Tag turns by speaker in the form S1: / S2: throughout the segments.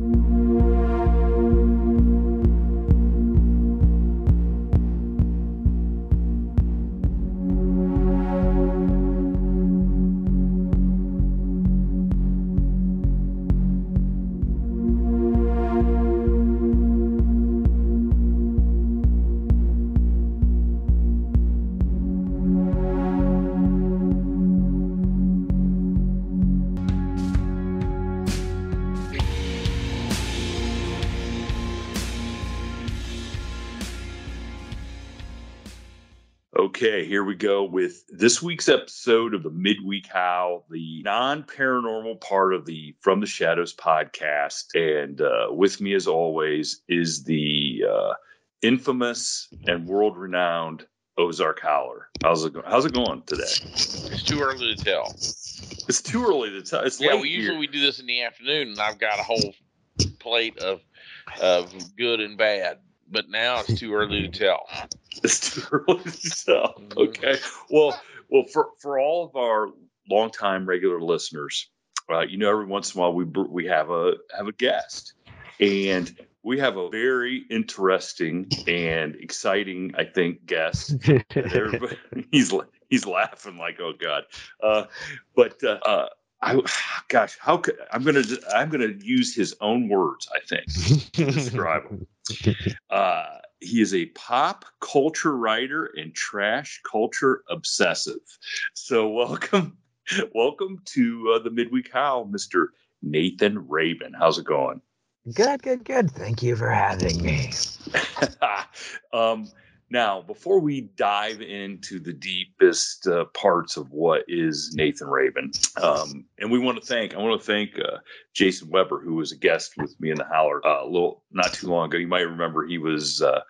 S1: thank you
S2: Okay, here we go with this week's episode of the Midweek Howl, the non paranormal part of the From the Shadows podcast. And uh, with me, as always, is the uh, infamous and world renowned Ozark Howler. How's it, go- How's it going today?
S3: It's too early to tell.
S2: It's too early to tell. It's
S3: Yeah,
S2: late
S3: we usually
S2: here.
S3: we do this in the afternoon, and I've got a whole plate of of good and bad. But now it's too early to tell.
S2: Early to.
S3: Mhm.
S2: Okay. Well, well, for for all of our longtime regular listeners, uh, you know, every once in a while we we have a have a guest, and we have a very interesting and exciting, I think, guest. he's he's laughing like, oh god. Uh, but uh, uh, I, gosh, how could I'm gonna I'm gonna use his own words. I think to describe him. Uh, he is a pop culture writer and trash culture obsessive. So welcome, welcome to uh, the midweek howl, Mister Nathan Rabin. How's it going?
S4: Good, good, good. Thank you for having me.
S2: um, now, before we dive into the deepest uh, parts of what is Nathan Rabin, um, and we want to thank, I want to thank uh, Jason Weber, who was a guest with me in the Howler uh, a little not too long ago. You might remember he was uh,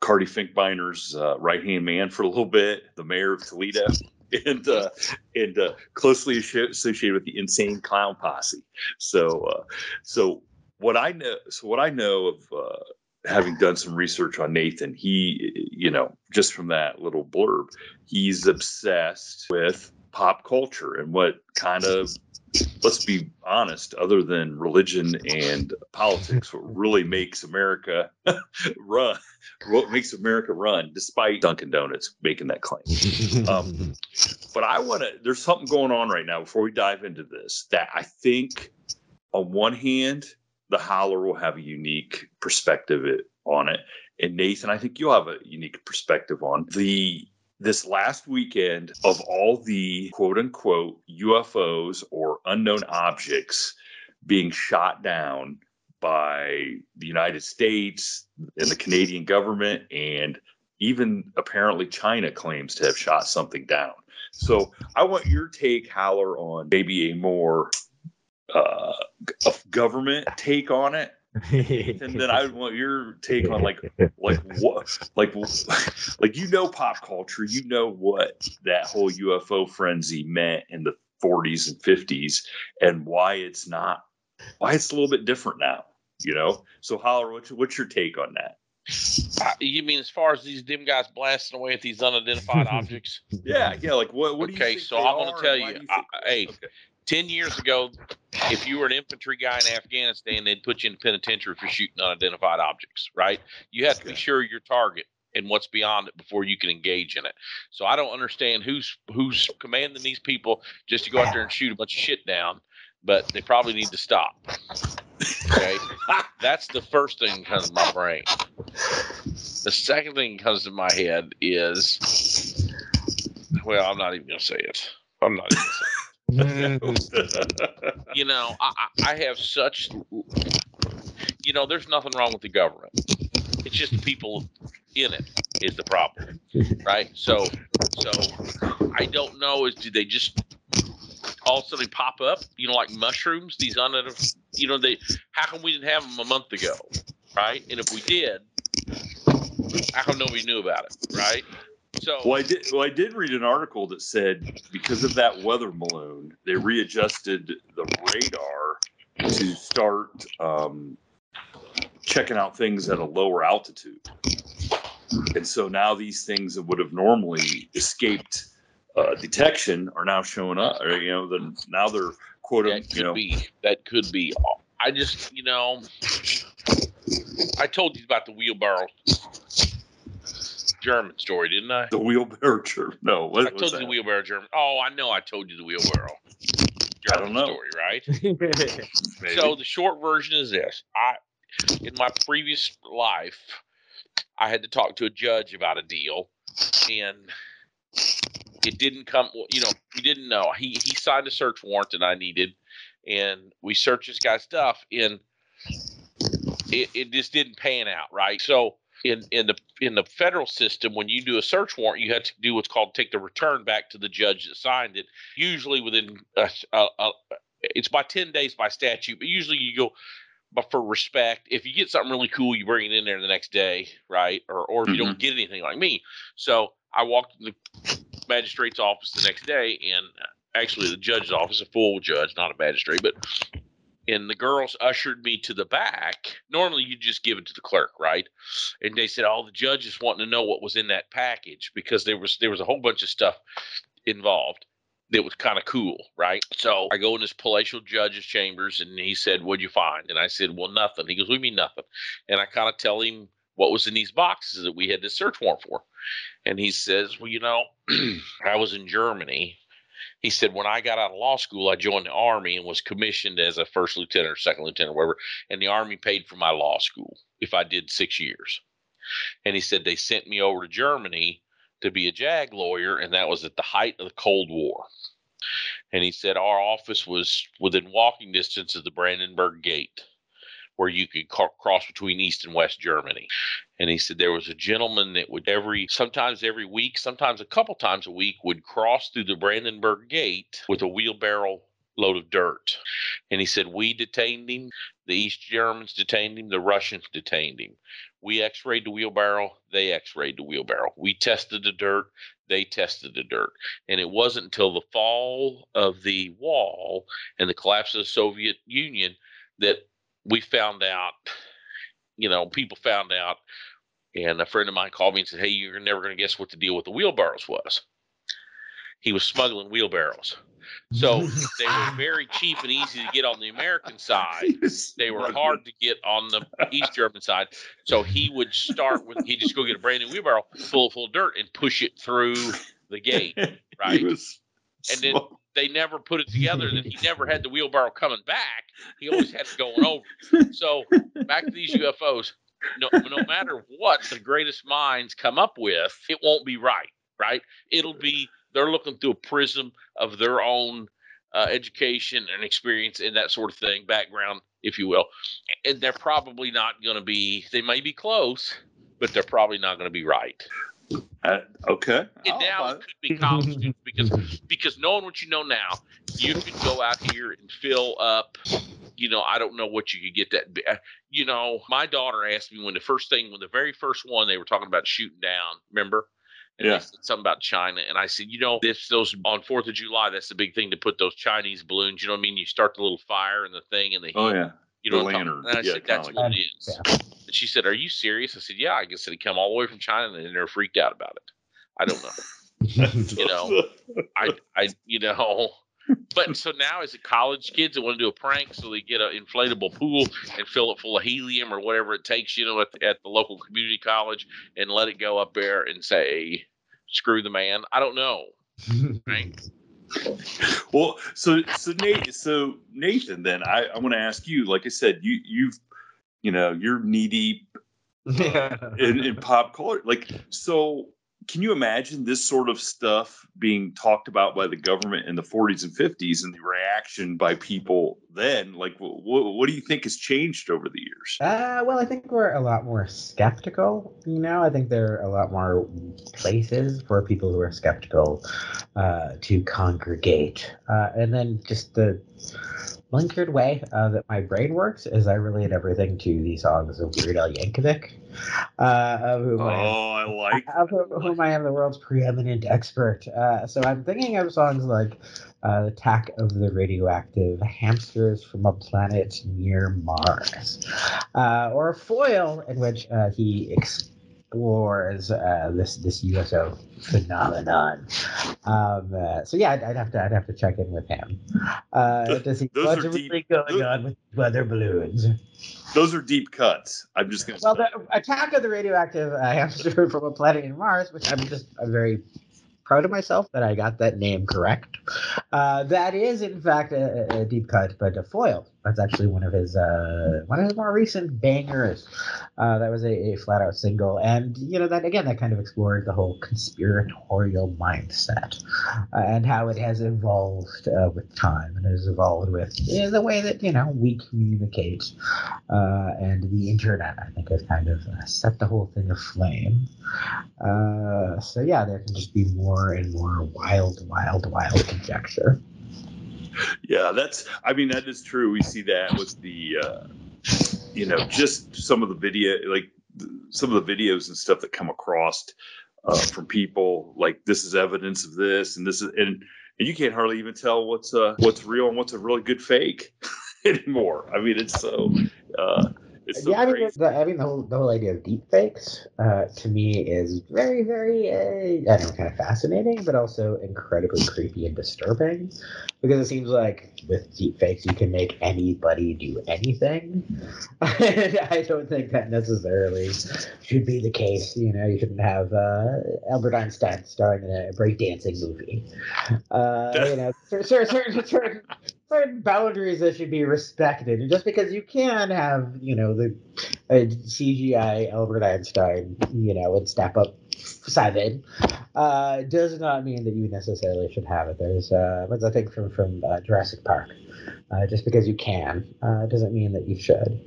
S2: Carty Finkbeiner's uh, right hand man for a little bit, the mayor of Toledo. And uh, and uh, closely associated with the Insane Clown Posse. So uh, so what I know, so what I know of uh, having done some research on Nathan, he, you know, just from that little blurb, he's obsessed with pop culture and what kind of, let's be honest, other than religion and politics, what really makes America run, what makes America run, despite Dunkin' Donuts making that claim. Um, but I want to, there's something going on right now before we dive into this that I think, on one hand, the Howler will have a unique perspective on it. And Nathan, I think you'll have a unique perspective on the this last weekend of all the quote unquote UFOs or unknown objects being shot down by the United States and the Canadian government and even apparently China claims to have shot something down. So I want your take, Howler, on maybe a more uh, a government take on it, and then I would want your take on like like what like like you know pop culture, you know what that whole UFO frenzy meant in the 40s and 50s, and why it's not why it's a little bit different now. You know. So, Howler, what's what's your take on that?
S3: Uh, you mean as far as these dim guys blasting away at these unidentified objects?
S2: Yeah, yeah. Like what? What do you
S3: Okay,
S2: think
S3: so I'm gonna tell
S2: and why
S3: you,
S2: do
S3: I- hey,
S2: okay.
S3: 10 years ago, if you were an infantry guy in Afghanistan, they'd put you in the penitentiary for shooting unidentified objects, right? You have to be sure your target and what's beyond it before you can engage in it. So I don't understand who's who's commanding these people just to go out there and shoot a bunch of shit down, but they probably need to stop. Okay. That's the first thing that comes to my brain. The second thing that comes to my head is well, I'm not even gonna say it. I'm not even gonna say it you know, I, I have such, you know, there's nothing wrong with the government. It's just the people in it is the problem, right? So, so I don't know is do they just all of a sudden pop up? You know, like mushrooms. These unidentified, you know, they. How come we didn't have them a month ago, right? And if we did, how come nobody knew about it, right? So,
S2: Well, I did. Well, I did read an article that said because of that weather balloon, they readjusted the radar to start um, checking out things at a lower altitude, and so now these things that would have normally escaped uh, detection are now showing up. Or, you know, then now they're quote,
S3: that could
S2: you know,
S3: be that could be i just you know i told you about the wheelbarrow german story didn't i
S2: the wheelbarrow. chirp. No, what
S3: i
S2: was
S3: told you
S2: that?
S3: the wheelbarrow german oh i know i told you the wheelbarrow
S2: I
S3: german
S2: don't know.
S3: story right so the short version is this i in my previous life i had to talk to a judge about a deal and it didn't come you know we didn't know he he signed a search warrant that i needed and we searched this guy's stuff and it, it just didn't pan out right so in in the in the federal system when you do a search warrant you have to do what's called take the return back to the judge that signed it usually within a, a, a, it's by 10 days by statute but usually you go but for respect if you get something really cool you bring it in there the next day right? Or or if you don't mm-hmm. get anything like me. So i walked in the magistrate's office the next day and uh, actually the judge's office a full judge not a magistrate but and the girls ushered me to the back normally you just give it to the clerk right and they said oh the judge is wanting to know what was in that package because there was there was a whole bunch of stuff involved that was kind of cool, right? So I go in this palatial judge's chambers and he said, What'd you find? And I said, Well, nothing. He goes, We mean nothing. And I kind of tell him what was in these boxes that we had this search warrant for. And he says, Well, you know, I was in Germany. He said, When I got out of law school, I joined the Army and was commissioned as a first lieutenant or second lieutenant or whatever. And the Army paid for my law school if I did six years. And he said, They sent me over to Germany to be a JAG lawyer, and that was at the height of the Cold War. And he said our office was within walking distance of the Brandenburg Gate, where you could ca- cross between East and West Germany. And he said there was a gentleman that would every, sometimes every week, sometimes a couple times a week, would cross through the Brandenburg Gate with a wheelbarrow load of dirt. And he said we detained him, the East Germans detained him, the Russians detained him. We x rayed the wheelbarrow, they x rayed the wheelbarrow. We tested the dirt, they tested the dirt. And it wasn't until the fall of the wall and the collapse of the Soviet Union that we found out, you know, people found out. And a friend of mine called me and said, Hey, you're never going to guess what the deal with the wheelbarrows was. He was smuggling wheelbarrows. So they were very cheap and easy to get on the American side they were hard to get on the East German side. So he would start with he'd just go get a brand new wheelbarrow full full of dirt and push it through the gate. right? And then- They never put it together that he never had the wheelbarrow coming back. He always had it going over. So back to these UFOs. No, no matter what the greatest minds come up with, it won't be right. Right? It'll be they're looking through a prism of their own uh, education and experience and that sort of thing, background, if you will. And they're probably not going to be. They may be close, but they're probably not going to be right.
S2: Uh, okay.
S3: And now it could be college students because because knowing what you know now, you could go out here and fill up. You know, I don't know what you could get that. uh, You know, my daughter asked me when the first thing, when the very first one they were talking about shooting down. Remember? And
S2: Yeah.
S3: they said something about China, and I said, you know, this those on Fourth of July. That's the big thing to put those Chinese balloons. You know what I mean? You start the little fire and the thing, and the heat
S2: Oh yeah.
S3: You know,
S2: The
S3: what I'm talking-
S2: lantern,
S3: and I
S2: yeah,
S3: said, "That's
S2: kinda
S3: what
S4: like-
S3: it is."
S4: Yeah.
S3: And she said, "Are you serious?" I said, "Yeah." I guess he come all the way from China, and they're freaked out about it. I don't know. You know, I, I, you know. But so now, is it college kids that want to do a prank, so they get an inflatable pool and fill it full of helium or whatever it takes, you know, at the, at the local community college, and let it go up there and say, "Screw the man." I don't know. Right?
S2: well, so so Nate, so Nathan, then I, I want to ask you. Like I said, you you've you know you're knee deep
S4: yeah.
S2: in, in pop culture. Like, so can you imagine this sort of stuff being talked about by the government in the 40s and 50s, and the reaction by people then? Like, what, do you think has changed over the years?
S4: Uh, well, I think we're a lot more skeptical. You know, I think there are a lot more places for people who are skeptical uh, to congregate. Uh, and then just the blinkered way uh, that my brain works is I relate everything to the songs of Weird Al Yankovic, uh, of whom
S2: Oh,
S4: I am
S2: I like.
S4: of whom whom I am the world's preeminent expert. Uh, so I'm thinking of songs like uh, Attack of the Radioactive Hamsters from a Planet Near Mars," uh, or "Foil," in which uh, he explores uh, this this UFO phenomenon. Um, uh, so yeah, I'd, I'd have to I'd have to check in with him uh, to see what's really
S2: deep-
S4: going
S2: those-
S4: on with weather balloons.
S2: Those are deep cuts. I'm just gonna.
S4: Well,
S2: say.
S4: the attack of the radioactive uh, hamster from a planet in Mars, which I'm just I'm very proud of myself that I got that name correct. Uh, that is, in fact, a, a deep cut, but a foil. That's actually one of his uh, one of his more recent bangers. Uh, that was a, a flat out single, and you know that again that kind of explored the whole conspiratorial mindset uh, and how it has evolved uh, with time and has evolved with you know, the way that you know we communicate uh, and the internet. I think has kind of set the whole thing aflame. So yeah, there can just be more and more wild, wild, wild conjecture.
S2: Yeah, that's. I mean, that is true. We see that with the, uh, you know, just some of the video, like some of the videos and stuff that come across uh, from people. Like this is evidence of this, and this is, and, and you can't hardly even tell what's uh what's real and what's a really good fake anymore. I mean, it's so. Uh, it's so
S4: yeah, I mean, the, I mean the whole the whole idea of deep fakes uh, to me is very, very uh, I don't know, kind of fascinating, but also incredibly creepy and disturbing because it seems like with deep fakes you can make anybody do anything. I don't think that necessarily should be the case. You know, you shouldn't have uh, Albert Einstein starring in a breakdancing movie. Uh, you know, cer- cer- certain certain certain boundaries that should be respected. And just because you can have, you know, the uh, CGI Albert Einstein, you know, and step up seven, uh, does not mean that you necessarily should have it. There's, uh, what's I think from from uh, Jurassic Park. Uh, just because you can uh, doesn't mean that you should.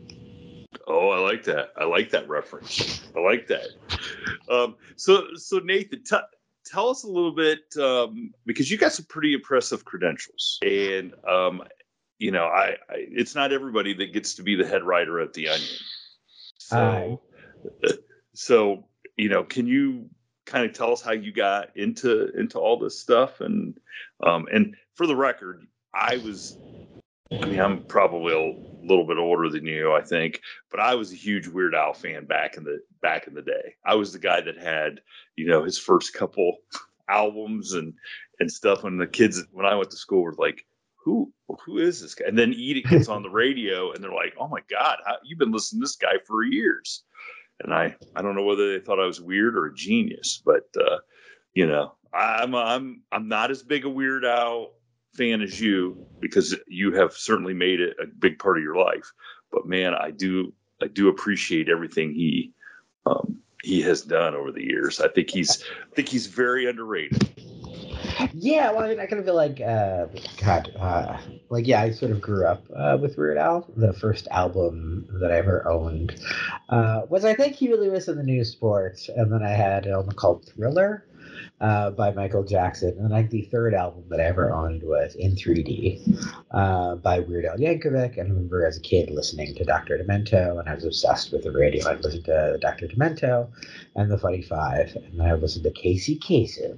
S2: Oh, I like that. I like that reference. I like that. Um, so, so Nathan, t- tell us a little bit um, because you got some pretty impressive credentials, and um, you know, I, I it's not everybody that gets to be the head writer at the Onion. So, so you know, can you kind of tell us how you got into into all this stuff? And um, and for the record, I was I mean, I'm probably a little bit older than you, I think, but I was a huge Weird Al fan back in the back in the day. I was the guy that had, you know, his first couple albums and and stuff. When the kids, when I went to school, were like, "Who who is this guy?" And then Eat It gets on the radio, and they're like, "Oh my God, how, you've been listening to this guy for years." And I I don't know whether they thought I was weird or a genius, but uh, you know, I'm I'm I'm not as big a Weird Al fan as you because you have certainly made it a big part of your life. But man, I do I do appreciate everything he um, he has done over the years. I think he's I think he's very underrated.
S4: Yeah, well, I mean, I kind of feel like, uh, God, uh, like, yeah, I sort of grew up uh, with Weird Al. The first album that I ever owned uh, was, I think, Huey Lewis and the News Sports, and then I had an album called Thriller. Uh, by Michael Jackson. And like the third album that I ever owned was In 3D uh, by Weird Al Yankovic. And I remember as a kid listening to Dr. Demento, and I was obsessed with the radio. I'd listen to Dr. Demento and the Funny Five, and I listened to Casey Kasem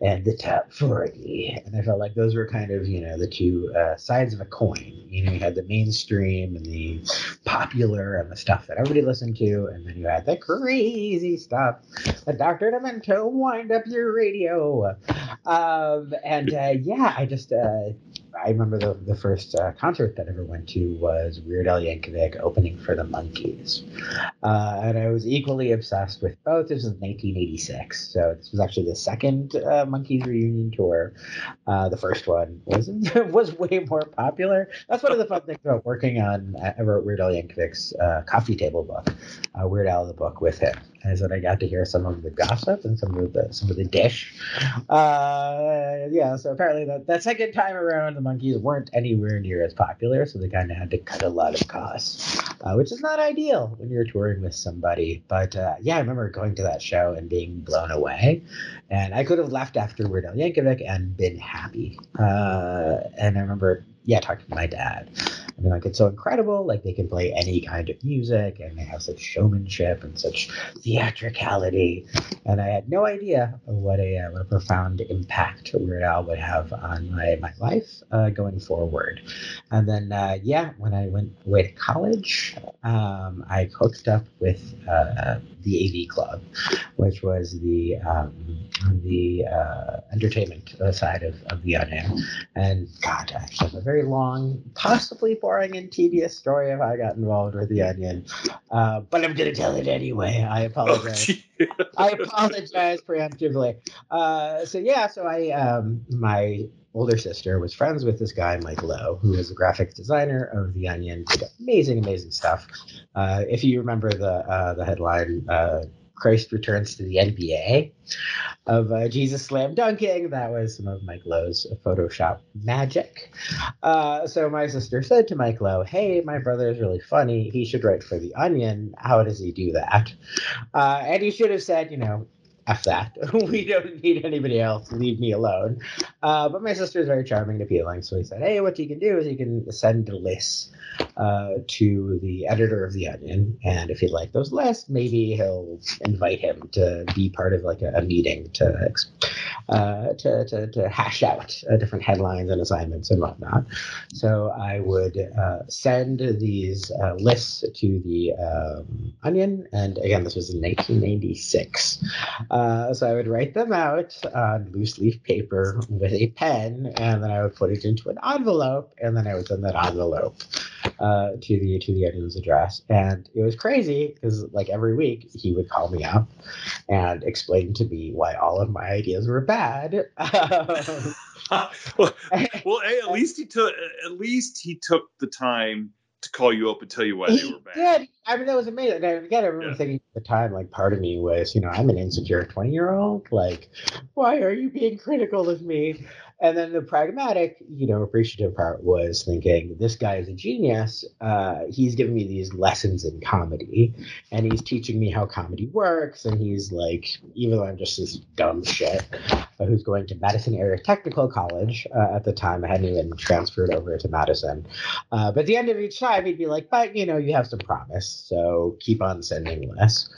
S4: and the Top 40. And I felt like those were kind of, you know, the two uh, sides of a coin. You know, you had the mainstream and the popular and the stuff that everybody listened to, and then you had the crazy stuff. The Dr. Demento wind up your radio. Um, and uh, yeah, I just uh, I remember the, the first uh, concert that I ever went to was Weird Al Yankovic opening for the Monkees. Uh, and I was equally obsessed with both. This was 1986. So this was actually the second uh, Monkees reunion tour. Uh, the first one was was way more popular. That's one of the fun things about working on. I wrote Weird Al Yankovic's uh, coffee table book, uh, Weird Al the book with him is that I got to hear some of the gossip and some of the some of the dish. Uh, yeah, so apparently that, that second time around, the Monkees weren't anywhere near as popular, so they kind of had to cut a lot of costs, uh, which is not ideal when you're touring with somebody. But uh, yeah, I remember going to that show and being blown away, and I could have left after Weird Al Yankovic and been happy. Uh, and I remember yeah, talking to my dad. Mean, like it's so incredible. Like they can play any kind of music, and they have such showmanship and such theatricality. And I had no idea what a uh, what a profound impact Weird Al would have on my my life uh, going forward. And then uh, yeah, when I went away to college, um, I hooked up with uh, the AV Club, which was the um, the uh, entertainment side of, of the Onion. And God, I have a very long, possibly boring and tedious story if I got involved with the Onion, uh, but I'm going to tell it anyway. I apologize. Oh, I apologize preemptively. Uh, so yeah, so I um, my older sister was friends with this guy, Mike Loew, who was a graphic designer of The Onion, did amazing, amazing stuff. Uh, if you remember the uh, the headline, uh, Christ returns to the NBA of uh, Jesus slam dunking. That was some of Mike Loew's Photoshop magic. Uh, so my sister said to Mike Lowe, "Hey, my brother is really funny. He should write for The Onion. How does he do that?" Uh, and he should have said, you know, F that. we don't need anybody else. Leave me alone. Uh, but my sister is very charming and appealing. So he said, hey, what you can do is you can send lists uh, to the editor of The Onion. And if he'd like those lists, maybe he'll invite him to be part of like a, a meeting to, uh, to, to, to, hash out uh, different headlines and assignments and whatnot. So I would uh, send these uh, lists to the um, Onion. And again, this was in 1996. Uh, so I would write them out on loose leaf paper with a pen, and then I would put it into an envelope, and then I would send that envelope uh, to the to the editor's address. And it was crazy because like every week he would call me up and explain to me why all of my ideas were bad.
S2: well, well, at least he took at least he took the time to call you up and tell you why they were bad.
S4: Did. I mean, that was amazing. And again, I remember yeah. thinking at the time, like, part of me was, you know, I'm an insecure 20 year old. Like, why are you being critical of me? And then the pragmatic, you know, appreciative part was thinking, this guy is a genius. Uh, he's giving me these lessons in comedy, and he's teaching me how comedy works. And he's like, even though I'm just this dumb shit who's going to Madison Area Technical College uh, at the time, I hadn't even transferred over to Madison. Uh, but at the end of each time, he'd be like, but you know, you have some promise, so keep on sending less.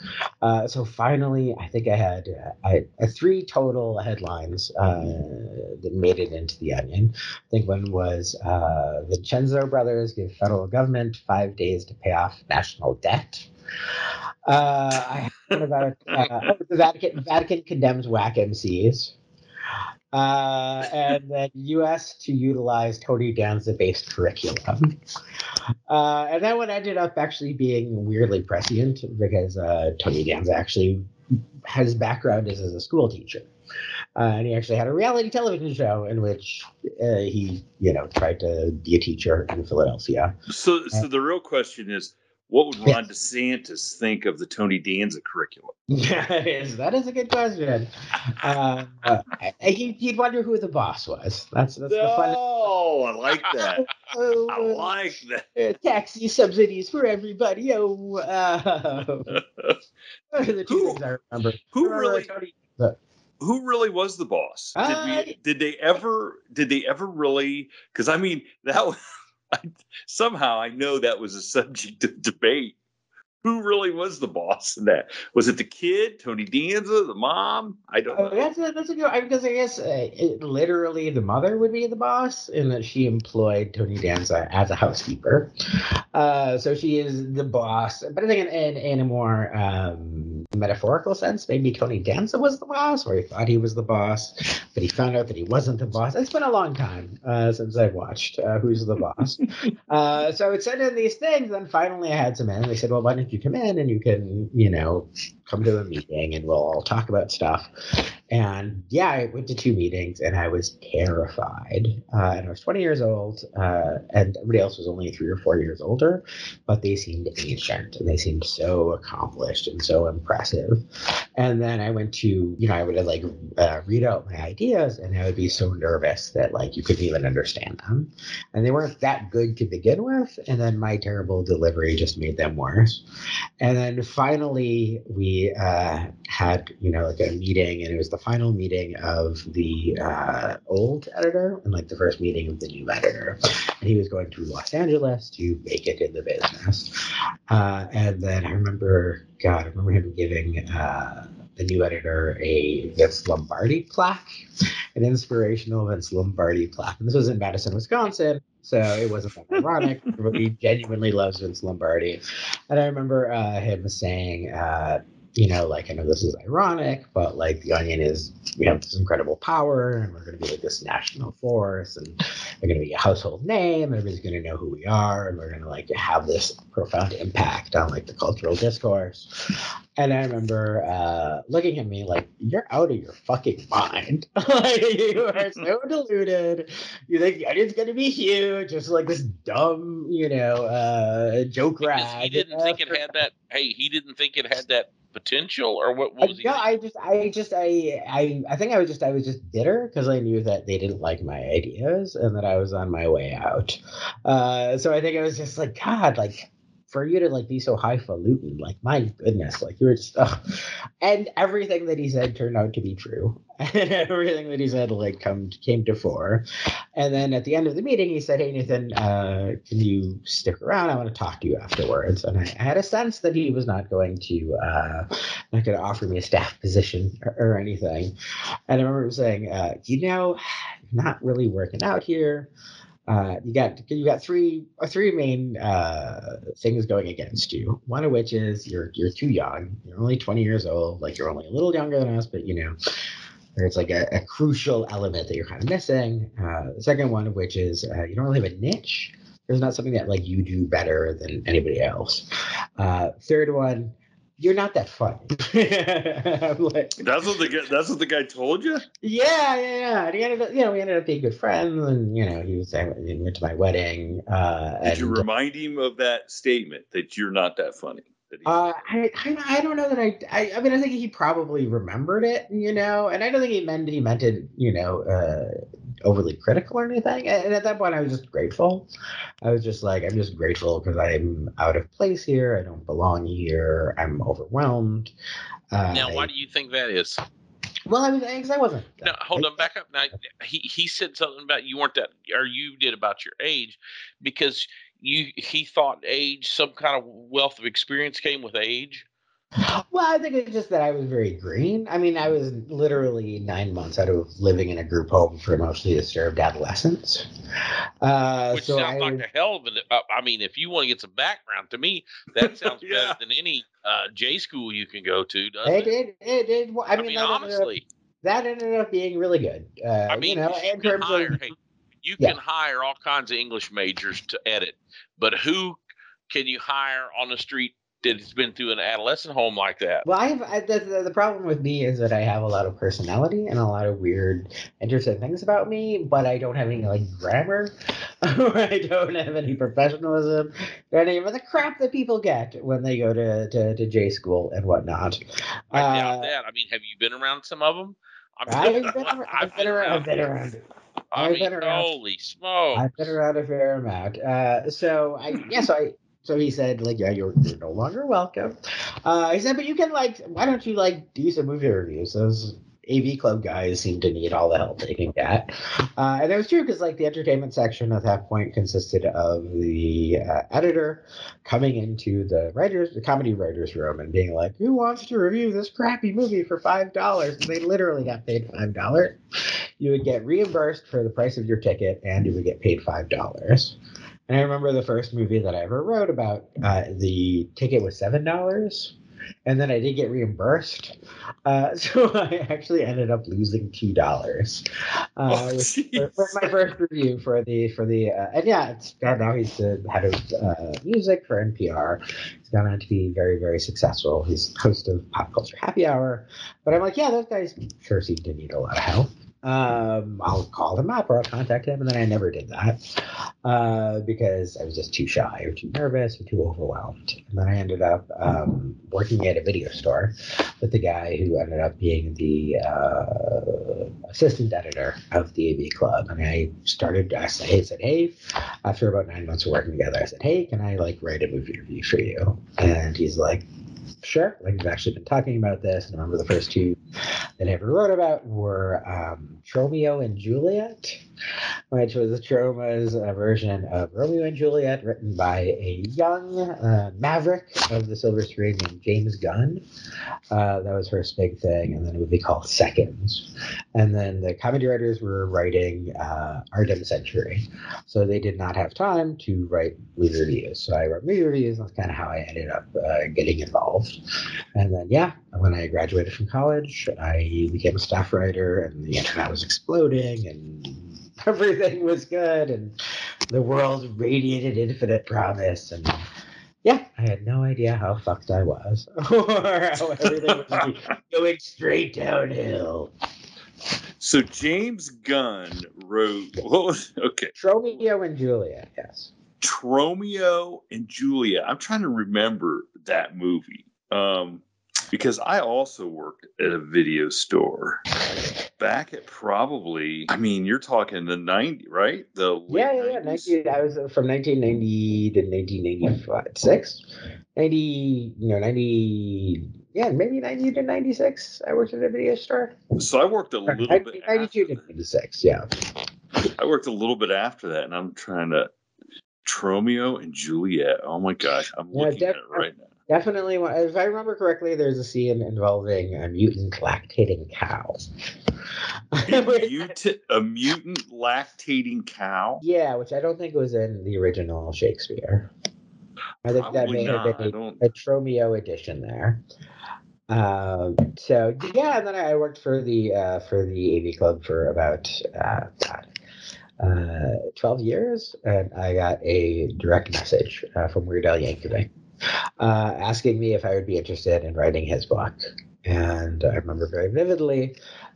S4: Uh, so finally, I think I had I, three total headlines uh, that made it into the Onion. I think one was uh, Vincenzo brothers give federal government five days to pay off national debt. Uh, I heard about uh, oh, the Vatican. Vatican condemns whack MCs. Uh, and then U.S. to utilize Tony Danza-based curriculum. Uh, and that one ended up actually being weirdly prescient because uh, Tony Danza actually his background is as a school teacher. Uh, and he actually had a reality television show in which uh, he, you know, tried to be a teacher in Philadelphia.
S2: So, so the real question is, what would Ron DeSantis think of the Tony Danza curriculum?
S4: Yes, that is a good question. Uh, uh, he, would wonder who the boss was. That's, that's
S2: no, the fun. Oh, I like that. oh, I like that.
S4: Uh, taxi subsidies for everybody. Oh, uh, the two
S2: who,
S4: things I remember.
S2: Who really?
S4: Tony,
S2: who really was the boss? Did,
S4: Uh,
S2: we, did they ever? Did they ever really? Because I mean, that was, I, somehow I know that was a subject of debate. Who really was the boss in that? Was it the kid, Tony Danza, the mom? I don't
S4: Oh,
S2: know.
S4: that's a, that's a good I- because I guess uh, it, literally the mother would be the boss, and that she employed Tony Danza as a housekeeper. Uh, so she is the boss. But I think in, in, in a more um, metaphorical sense, maybe Tony Danza was the boss, or he thought he was the boss, but he found out that he wasn't the boss. It's been a long time uh, since I've watched uh, Who's the Boss. uh, so I would send in these things, and finally I had some in. And they said, "Well, why don't you come in and you can, you know, come to a meeting and we'll all talk about stuff." And yeah, I went to two meetings and I was terrified. Uh, and I was 20 years old, uh, and everybody else was only three or four years older, but they seemed ancient and they seemed so accomplished and so impressive. And then I went to, you know, I would like uh, read out my ideas and I would be so nervous that like you couldn't even understand them. And they weren't that good to begin with. And then my terrible delivery just made them worse. And then finally, we uh, had, you know, like a meeting, and it was the final meeting of the uh, old editor and like the first meeting of the new editor. And he was going to Los Angeles to make it in the business. Uh, and then I remember, God, I remember him giving uh, the new editor a Vince Lombardi plaque, an inspirational Vince Lombardi plaque. And this was in Madison, Wisconsin. So it wasn't that ironic, but he genuinely loves Vince Lombardi. And I remember uh, him saying, uh, you know, like, I know this is ironic, but like the Onion is, we have this incredible power and we're going to be like this national force and we're going to be a household name. Everybody's going to know who we are and we're going to like have this profound impact on like the cultural discourse. And I remember uh, looking at me like, you're out of your fucking mind. like, you are so deluded. You think the Onion's going to be huge, just like this dumb, you know, uh, joke rag.
S3: he didn't think it had that. Hey, he didn't think it had that potential, or what? What was he?
S4: no,
S3: thinking?
S4: I just, I just, I, I, I think I was just, I was just bitter because I knew that they didn't like my ideas and that I was on my way out. Uh, so I think I was just like, God, like for you to like be so highfalutin, like my goodness, like you were just, ugh. and everything that he said turned out to be true, and everything that he said like come came to fore. And then at the end of the meeting, he said, "Hey Nathan, uh, can you stick around? I want to talk to you afterwards." And I, I had a sense that he was not going to, uh, not going to offer me a staff position or, or anything. And I remember saying, uh, "You know, not really working out here." Uh, you got you got three uh, three main uh, things going against you. One of which is you're you're too young. You're only 20 years old. Like you're only a little younger than us, but you know there's like a, a crucial element that you're kind of missing. Uh, the second one of which is you don't really have a niche. There's not something that like you do better than anybody else. Third one, you're not that funny. Like,
S2: That's what the guy. That's what the guy told you.
S4: yeah, yeah, yeah. And he ended up, you know, we ended up being good friends, and you know, he was there. He went to my wedding. Uh,
S2: Did
S4: and,
S2: you remind him of that statement that you're not that funny?
S4: Uh, I, I I don't know that I, I I mean I think he probably remembered it, you know, and I don't think he meant he meant it, you know, uh, overly critical or anything. And at that point, I was just grateful. I was just like, I'm just grateful because I'm out of place here. I don't belong here. I'm overwhelmed. Uh,
S3: now, why do you think that is?
S4: well, I was because I wasn't.
S3: No, hold on, back up. Now, he he said something about you weren't that, or you did about your age, because you he thought age, some kind of wealth of experience came with age.
S4: Well, I think it's just that I was very green. I mean, I was literally nine months out of living in a group home for mostly disturbed adolescents. Uh,
S3: Which
S4: so
S3: sounds
S4: I,
S3: like a hell of a. Uh, I mean, if you want to get some background, to me, that sounds
S2: Yeah.
S3: better than any uh, J school you can go to, doesn't
S4: it
S3: it?
S4: did. It did. I
S3: I
S4: mean,
S3: mean,
S4: that ended up-
S3: honestly,
S4: that ended up being really good. Uh,
S3: I mean,
S4: you know, in terms
S3: hire,
S4: of
S3: hey, you
S4: Yeah.
S3: can hire all kinds of English majors to edit, but who can you hire on the street that's been through an adolescent home like that?
S4: well, I have I, the, the the problem with me is that I have a lot of personality and a lot of weird, interesting things about me, but I don't have any like grammar, or I don't have any professionalism, or any of the crap that people get when they go to to, to J school and whatnot.
S3: I
S4: Uh,
S3: that. I mean, have you been around some of them?
S4: I've been, ar- I've been around. I've been around.
S3: I
S4: I've
S3: mean,
S4: been around.
S3: holy smokes!
S4: I've been around a fair amount. Uh, so I yeah, so I so he said like yeah, you're you're no longer welcome. Uh, he said, but you can like why don't you like do some movie reviews? Those AV Club guys seem to need all the help they can get. Uh, and it was true because like the entertainment section at that point consisted of the uh, editor coming into the writers, the comedy writers room, and being like, "Who wants to review this crappy movie for five dollars?" And they literally got paid five dollars. You would get reimbursed for the price of your ticket, and you would get paid five dollars. And I remember the first movie that I ever wrote about. Uh, the ticket was seven dollars and then I did get reimbursed. Uh, so I actually ended up losing two dollars. Uh,
S2: Oh,
S4: for, for my first review for the for the uh, and yeah, it's now he's the head of uh, music for NPR. He's gone on to be very very successful. He's host of Pop Culture Happy Hour. But I'm like, yeah, those guys sure seem to need a lot of help. Um, I'll call him up or I'll contact him, and then I never did that uh, because I was just too shy or too nervous or too overwhelmed. And then I ended up um, working at a video store with the guy who ended up being the uh, assistant editor of the AV Club. And I started, I said, hey, said, hey, after about nine months of working together, I said, hey, can I like write a movie review for you? And he's like, sure. Like we've actually been talking about this. And I remember the first two that I ever wrote about were um, Tromeo and Juliet, which was Troma's uh, version of Romeo and Juliet, written by a young uh, maverick of the silver screen named James Gunn. Uh, that was first big thing, and then a movie called Seconds. And then the comedy writers were writing uh, Our Dumb Century, so they did not have time to write movie reviews. So I wrote movie reviews. That's kind of how I ended up uh, getting involved. And then, yeah, when I graduated from college, I became a staff writer, and the internet was exploding, and everything was good, and the world radiated infinite promise. And yeah, I had no idea how fucked I was, or how everything was going straight downhill.
S2: So James Gunn wrote what was okay.
S4: Romeo and Juliet, yes.
S2: Tromeo and Julia. I'm trying to remember that movie. Um because I also worked at a video store back at probably I mean you're talking the 90 right? The
S4: Yeah, yeah, yeah.
S2: 90s?
S4: 90, I was uh, from 1990 to 1996. 90, you know, 90, yeah, maybe 90 to 96. I worked at a video store.
S2: So I worked a little
S4: 90
S2: bit
S4: 92 to
S2: after,
S4: 96, yeah.
S2: I worked a little bit after that and I'm trying to Tromeo and Juliet. Oh my gosh, I'm
S4: Yeah,
S2: looking at it right now.
S4: Definitely, if I remember correctly, there's a scene involving a mutant lactating cow.
S2: A mutant, a mutant lactating cow.
S4: yeah, which I don't think was in the original Shakespeare. I think that
S2: Probably
S4: may
S2: not.
S4: have been a, a Tromeo edition there. Um, so yeah, and then I worked for the uh, for the AV Club for about uh, uh, twelve years, and I got a direct message uh, from Weird Al Yankovic uh, asking me if I would be interested in writing his book. And I remember very vividly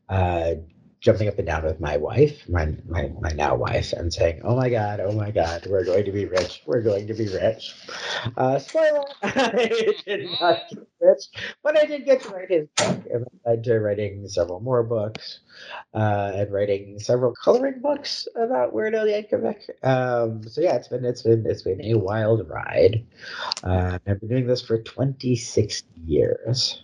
S4: uh, jumping up and down with my wife, my, my, my now wife, and saying, Oh my God, oh my God, we're going to be rich. We're going to be rich. Uh, spoiler, I did not get rich, but I did get to write his book. And I led to writing several more books uh, and writing several coloring books about Weird Al Yankovic. Um, so yeah, it's been it's been it's been a wild ride. Uh, I've been doing this for 26 years.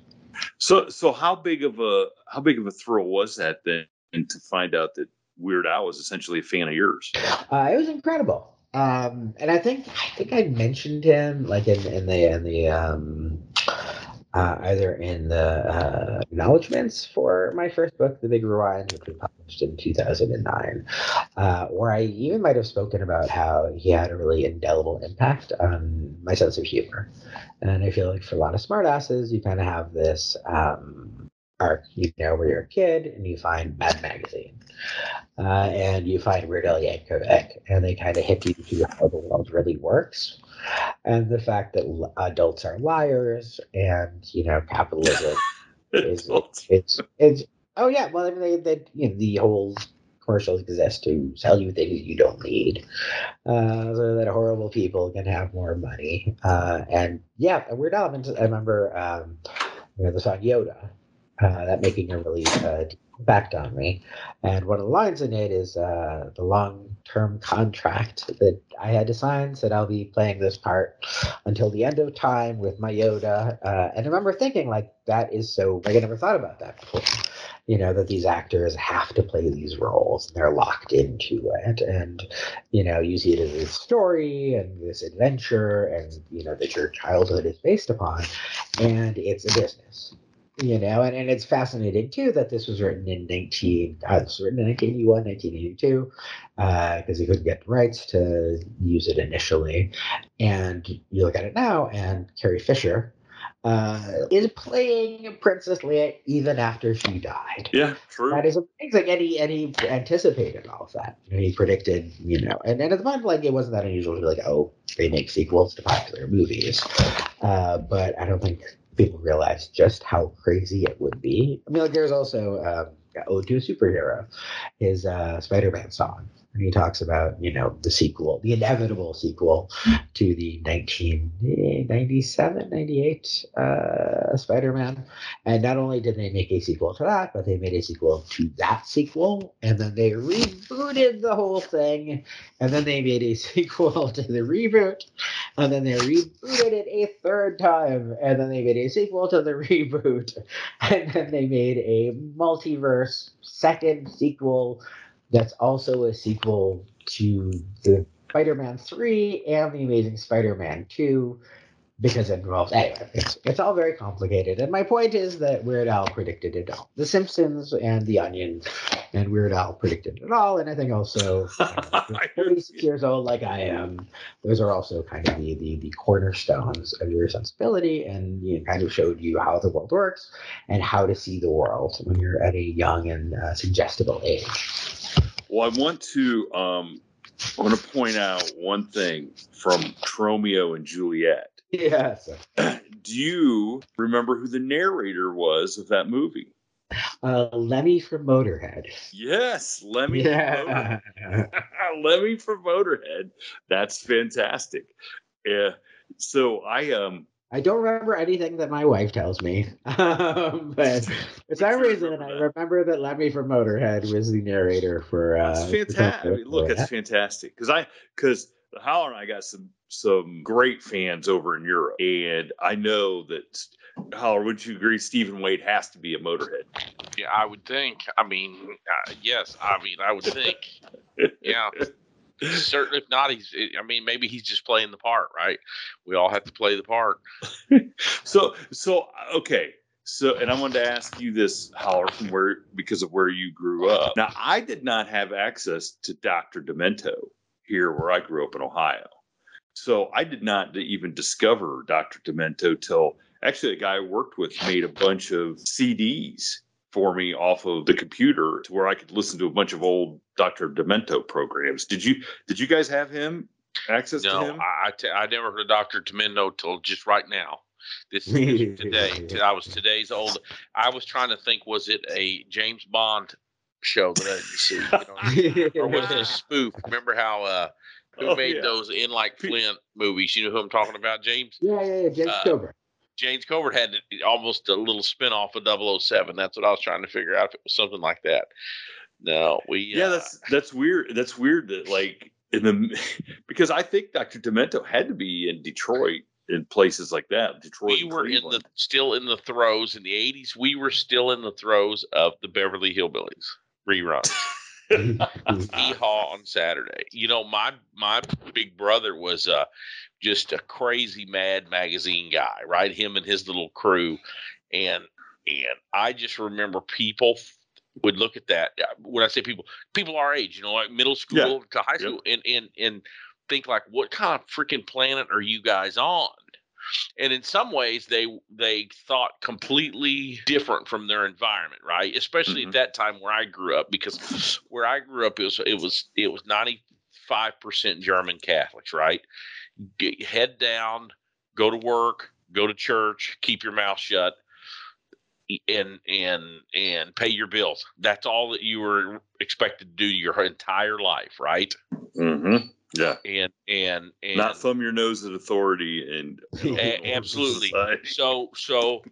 S2: So, so how big of a how big of a thrill was that then, and to find out that Weird Al was essentially a fan of yours?
S4: Uh, it was incredible. Um, and I think I think I mentioned him like in, in the in the um, uh, either in the uh, acknowledgments for my first book, The Big Rewind, which was published in 2009, uh, or I even might have spoken about how he had a really indelible impact on my sense of humor. And I feel like for a lot of smartasses, you kind of have this um, arc, you know, where you're a kid and you find Mad Magazine. Uh, and you find Weird Al Yankovic, and they kind of hit you to how the world really works, and the fact that l- adults are liars, and you know capitalism is it's it's oh yeah, well I mean they, they you know the whole commercials exist to sell you things you don't need, uh, so that horrible people can have more money, uh, and yeah, Weird Al. I remember um, you know the song Yoda, uh, that making a really uh, deep impact on me. And one of the lines in it is uh, the long term contract that I had to sign said I'll be playing this part until the end of time with my Yoda. Uh, and I remember thinking, like, that is so, like, I never thought about that before. you know that these actors have to play these roles and they're locked into it and you know you see it as a story and this adventure and you know that your childhood is based upon and it's a business you know and, and it's fascinating too that this was written in 19 uh, this was written in 1981 1982 because uh, he couldn't get the rights to use it initially and you look at it now and carrie fisher uh, is playing Princess Leia even after she died.
S2: Yeah, true.
S4: That is amazing, and he and he anticipated all of that. You know, he predicted, you know, and, and at the time, like it wasn't that unusual to be like, oh, they make sequels to popular movies. Uh, but I don't think people realize just how crazy it would be. I mean, like there's also um, Ode to a Superhero, his uh, Spider-Man song and he talks about you know the sequel the inevitable sequel to the 1997 98 uh, spider-man. And not only did they make a sequel to that but they made a sequel to that sequel and then they rebooted the whole thing and then they made a sequel to the reboot and then they rebooted it a third time and then they made a sequel to the reboot and then they made a multiverse second sequel that's also a sequel to the Spider-Man 3 and the Amazing Spider-Man 2 because it involves anyway. It's, it's all very complicated, and my point is that Weird Al predicted it all. The Simpsons and The Onion and Weird Al predicted it all, and I think also you know, 46 years old like I am, those are also kind of the the, the cornerstones of your sensibility, and you know, kind of showed you how the world works and how to see the world when you're at a young and uh, suggestible age.
S2: Well, I want to um, I want to point out one thing from Tromeo and Juliet.
S4: Yes.
S2: Do you remember who the narrator was of that movie?
S4: Uh, Lemmy from Motorhead.
S2: Yes, Lemmy. Yeah. From Lemmy from Motorhead. That's fantastic. Yeah. So I um
S4: I don't remember anything that my wife tells me, um, but for some reason I remember that Lemmy from Motorhead was the narrator for. Uh,
S2: that's fantastic. Look, it's fantastic because I because Howler and I got some some great fans over in Europe, and I know that Howler, would you agree? Stephen Wade has to be a Motorhead.
S3: Yeah, I would think. I mean, uh, yes, I mean, I would think. yeah. Certainly, if not, he's. I mean, maybe he's just playing the part, right? We all have to play the part.
S2: so, so okay. So, and I wanted to ask you this, Howler, from where because of where you grew up. Now, I did not have access to Dr. Demento here, where I grew up in Ohio. So, I did not even discover Dr. Demento till actually a guy I worked with made a bunch of CDs for me off of the computer to where I could listen to a bunch of old Dr. Demento programs. Did you did you guys have him access
S3: no,
S2: to him?
S3: I, I, t- I never heard of Dr. Demento till just right now. This is today. I was today's old. I was trying to think, was it a James Bond show that I didn't see, you know, or was it a spoof? Remember how uh, who oh, made yeah. those in like Flint movies? You know who I'm talking about, James?
S4: Yeah, yeah, yeah. James uh,
S3: James Coburn had almost a little spin off of 007. That's what I was trying to figure out if it was something like that. No, we
S2: yeah, uh, that's that's weird. That's weird that like in the because I think Dr. Demento had to be in Detroit in places like that. Detroit.
S3: We were in the still in the throes in the 80s. We were still in the throes of the Beverly Hillbillies rerun. Yeehaw on Saturday. You know, my my big brother was uh just a crazy mad magazine guy, right? Him and his little crew. And and I just remember people would look at that. Uh, when I say people, people our age, you know, like middle school yeah. to high school, yep. and and and think like, what kind of freaking planet are you guys on? And in some ways, they they thought completely different from their environment, right? Especially mm-hmm. at that time where I grew up, because where I grew up, it was it was it was ninety five percent German Catholics, right? Get, head down, go to work, go to church, keep your mouth shut, and and and pay your bills. That's all that you were expected to do your entire life, right?
S2: Mm-hmm. Yeah,
S3: and and and
S2: not thumb your nose at authority and
S3: a- absolutely. So so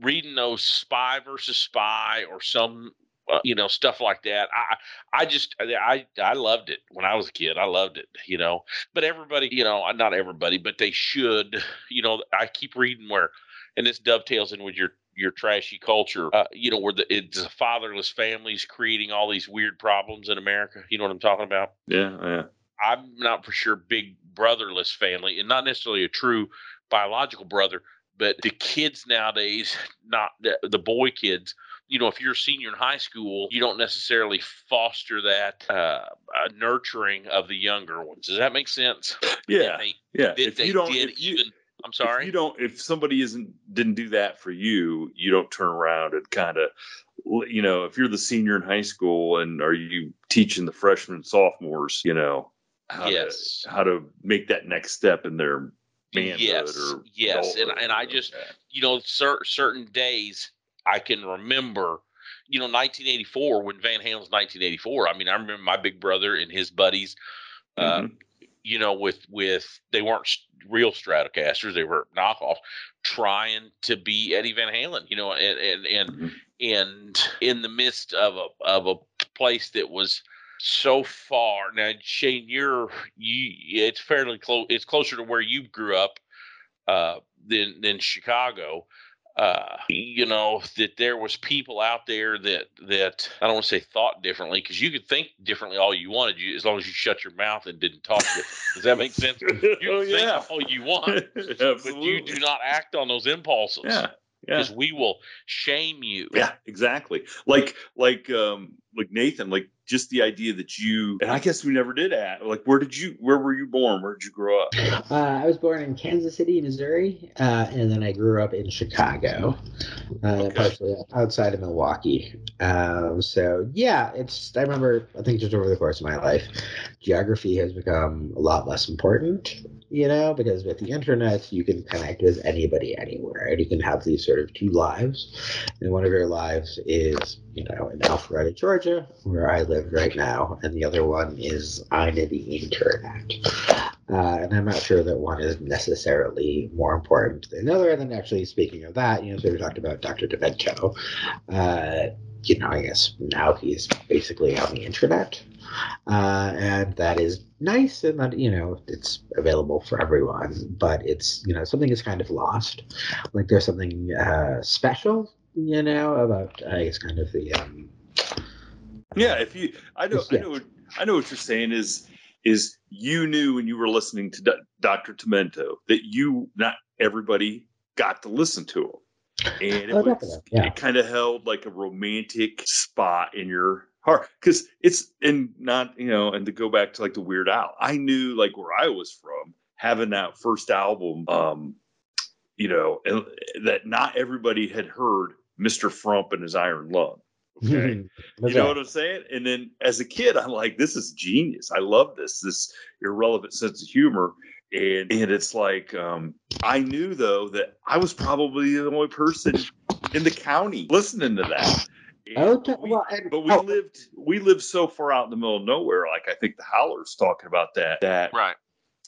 S3: reading those spy versus spy or some uh, you know stuff like that i i just i i loved it when i was a kid i loved it you know but everybody you know not everybody but they should you know i keep reading where and this dovetails in with your your trashy culture, uh, you know, where the it's fatherless families creating all these weird problems in America. You know what I'm talking about?
S2: Yeah, yeah.
S3: I'm not for sure big brotherless family, and not necessarily a true biological brother, but the kids nowadays, not the, the boy kids. You know, if you're a senior in high school, you don't necessarily foster that uh, uh, nurturing of the younger ones. Does that make sense?
S2: Yeah,
S3: They,
S2: yeah. If
S3: they
S2: you don't,
S3: did
S2: if you,
S3: even. I'm sorry.
S2: you don't, if somebody isn't didn't do that for you, you don't turn around and kind of, you know, if you're the senior in high school and are you teaching the freshmen sophomores, you know, how
S3: Yes.
S2: to how to make that next step in their manhood
S3: Yes,
S2: or
S3: yes, and and I just you know cer- certain days I can remember. You know, 1984 when Van Halen's 1984. I mean, I remember my big brother and his buddies. Uh,
S2: Mhm.
S3: you know, with with they weren't real Stratocasters; they were knockoffs, trying to be Eddie Van Halen. You know, and and and
S2: Mhm.
S3: and in the midst of a of a place that was so far now shane you're you it's fairly close it's closer to where you grew up uh than than chicago uh you know that there was people out there that that i don't want to say thought differently because you could think differently all you wanted you as long as you shut your mouth and didn't talk does that make sense you
S2: oh
S3: can
S2: yeah,
S3: think all you want but you do not act on those impulses
S2: Yeah, yeah.
S3: because we will shame you
S2: Yeah, exactly. Like like um like Nathan, like just the idea that you and I guess we never did at like where did you where were you born? Where did you grow up?
S4: Uh, I was born in Kansas City, Missouri, uh, and then I grew up in Chicago, uh,
S2: Okay.
S4: partially outside of Milwaukee. Um, so yeah, it's. I remember. I think just over the course of my life, geography has become a lot less important. You know, because with the internet, you can connect with anybody anywhere, and you can have these sort of two lives. And one of your lives is, you know, in Alpharetta, Georgia, where I live right now, and the other one is on the internet. Uh, and I'm not sure that one is necessarily more important than the other. And then, actually, speaking of that, you know, so we talked about Dr. Demento. Uh, you know, I guess now he's basically on the internet. Uh, and that is nice, and that, you know, it's available for everyone. But it's, you know, something is kind of lost. Like there's something uh, special, you know, about, I guess, kind of the. Um,
S2: Yeah, if you I know I know what I know what you're saying is is you knew when you were listening to Dr. Demento that you not everybody got to listen to him. And it
S4: Oh,
S2: was
S4: yeah.
S2: it kind of held like a romantic spot in your heart cuz it's and not, you know, and to go back to like the Weird Al. I knew like where I was from having that first album um you know, and that not everybody had heard Mr. Frump and his Iron Lung. Okay. You know what I'm saying? And then as a kid, I'm like, this is genius. I love this, this irrelevant sense of humor. And and it's like, um, I knew though that I was probably the only person in the county listening to that. And
S4: Oh,
S2: we-
S4: well, and-
S2: but we
S4: oh.
S2: lived we lived so far out in the middle of nowhere. Like I think the Howlers talking about that. That
S3: right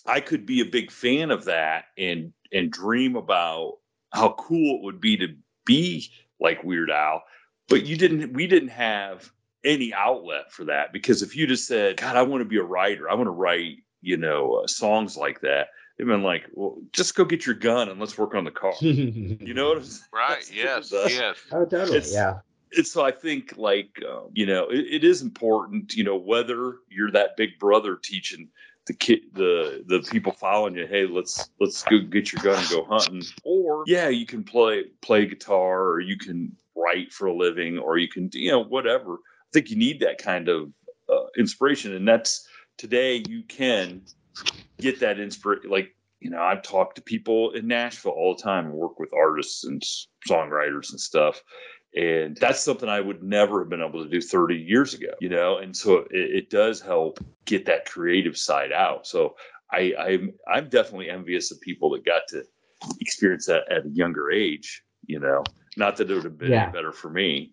S2: I could be a big fan of that and and dream about how cool it would be to be like Weird Al. But you didn't we didn't have any outlet for that because if you just said, God, I want to be a writer, I want to write, you know, uh, songs like that, they've been like, well, just go get your gun and let's work on the car. you know what I'm saying?
S3: right
S2: That's-
S3: yes yes
S4: Oh, totally.
S2: It's-
S4: yeah.
S2: and so I think like um, you know it, it is important you know whether you're that big brother teaching the kid the the people following you hey let's let's go get your gun and go hunting. Or yeah you can play play guitar or you can write for a living or you can you know whatever. I think you need that kind of uh, inspiration and that's today you can get that inspiration like you know I've talked to people in Nashville all the time and work with artists and songwriters and stuff and that's something I would never have been able to do 30 years ago, you know. And so it, it does help get that creative side out. So I, I'm I'm definitely envious of people that got to experience that at a younger age, you know. Not that it would have been
S4: Yeah.
S2: better for me.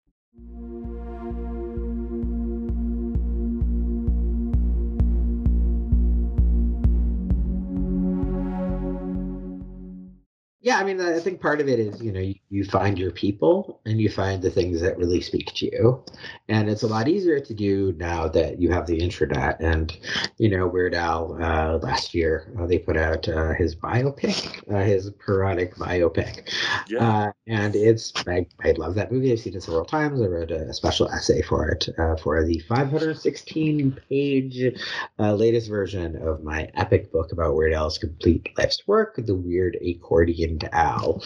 S4: Yeah, I mean, I think part of it is, you know, you, you find your people and you find the things that really speak to you. And it's a lot easier to do now that you have the intranet. And, you know, Weird Al uh, last year, uh, they put out uh, his biopic, uh, his parodic biopic.
S2: Yeah.
S4: Uh, and it's, I, I love that movie. I've seen it several times. I wrote a, special essay for it uh, for the 516 page latest version of my epic book about Weird Al's complete life's work, The Weird Accordion to Al.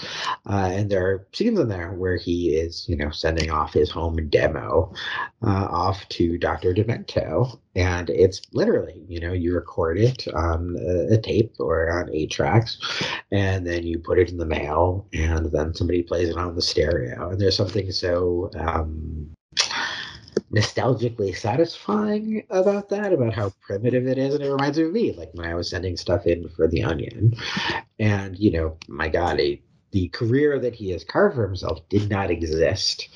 S4: Uh, and there are scenes in there where he is, you know, sending off his home demo uh, off to Dr. Demento. And it's literally, you know, you record it on a, a tape or on eight tracks, and then you put it in the mail, and then somebody plays it on the stereo. And there's something so um, nostalgically satisfying about that, about how primitive it is. And it reminds me of me, like when I was sending stuff in for The Onion. And, you know, my God, a, the career that he has carved for himself did not exist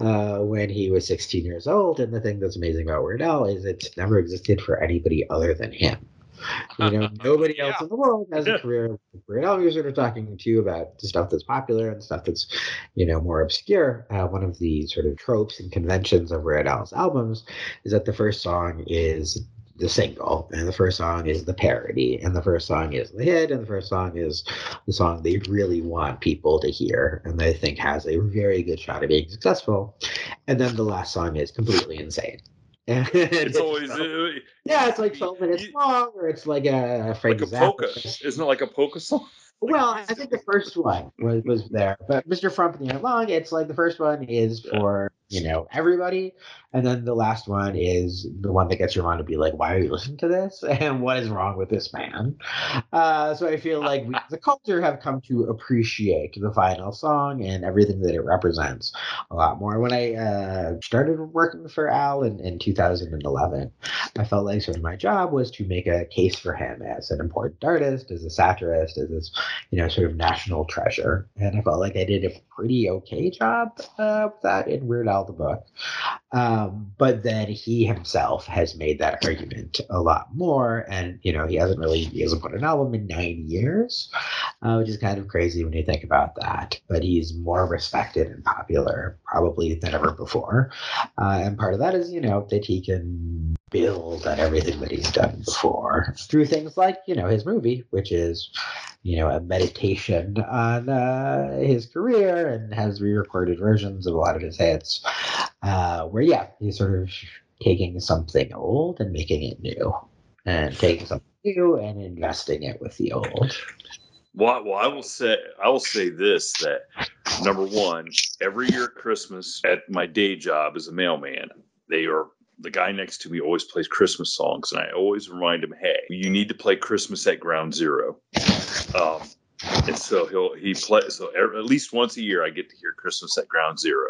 S4: uh, when he was 16 years old. And the thing that's amazing about Weird Al is it's never existed for anybody other than him. You know, nobody
S3: Yeah.
S4: else in the world has a career like Weird Al. You're sort of talking to you about the stuff that's popular and stuff that's, you know, more obscure. Uh, one of the sort of tropes and conventions of Weird Al's albums is that the first song is the single, and the first song is the parody, and the first song is the hit, and the first song is the song they really want people to hear, and they think has a very good shot of being successful. And then the last song is completely insane. And
S2: It's always uh,
S4: yeah, it's like 12 minutes
S2: you-
S4: long, or it's like a Frank
S2: like a polka. Isn't it like a polka song?
S4: Well, I think the first one was, was there, but Mr. Frump and the Long, it's like the first one is for you know everybody, and then the last one is the one that gets your mind to be like, why are you listening to this, and what is wrong with this man? Uh, so I feel like we, the culture, have come to appreciate the final song and everything that it represents a lot more. When I uh, started working for Al in, in 2011, I felt like sort of my job was to make a case for him as an important artist, as a satirist, as this you know, sort of national treasure. And I felt like I did a pretty okay job uh, with that in Weird Al all the book. Um, but then he himself has made that argument a lot more, and you know he hasn't really he hasn't put an album in nine years, uh, which is kind of crazy when you think about that. But he's more respected and popular probably than ever before, uh, and part of that is you know that he can build on everything that he's done before through things like you know his movie, which is you know a meditation on uh, his career and has re-recorded versions of a lot of his hits. Uh, where yeah, he's sort of taking something old and making it new, and taking something new and investing it with the old.
S2: Well, well, I will say I will say this that number one, every year at Christmas at my day job as a mailman, they are the guy next to me always plays Christmas songs, and I always remind him, "Hey, you need to play Christmas at Ground Zero. Um, and so he'll he play so at least once a year I get to hear Christmas at Ground Zero,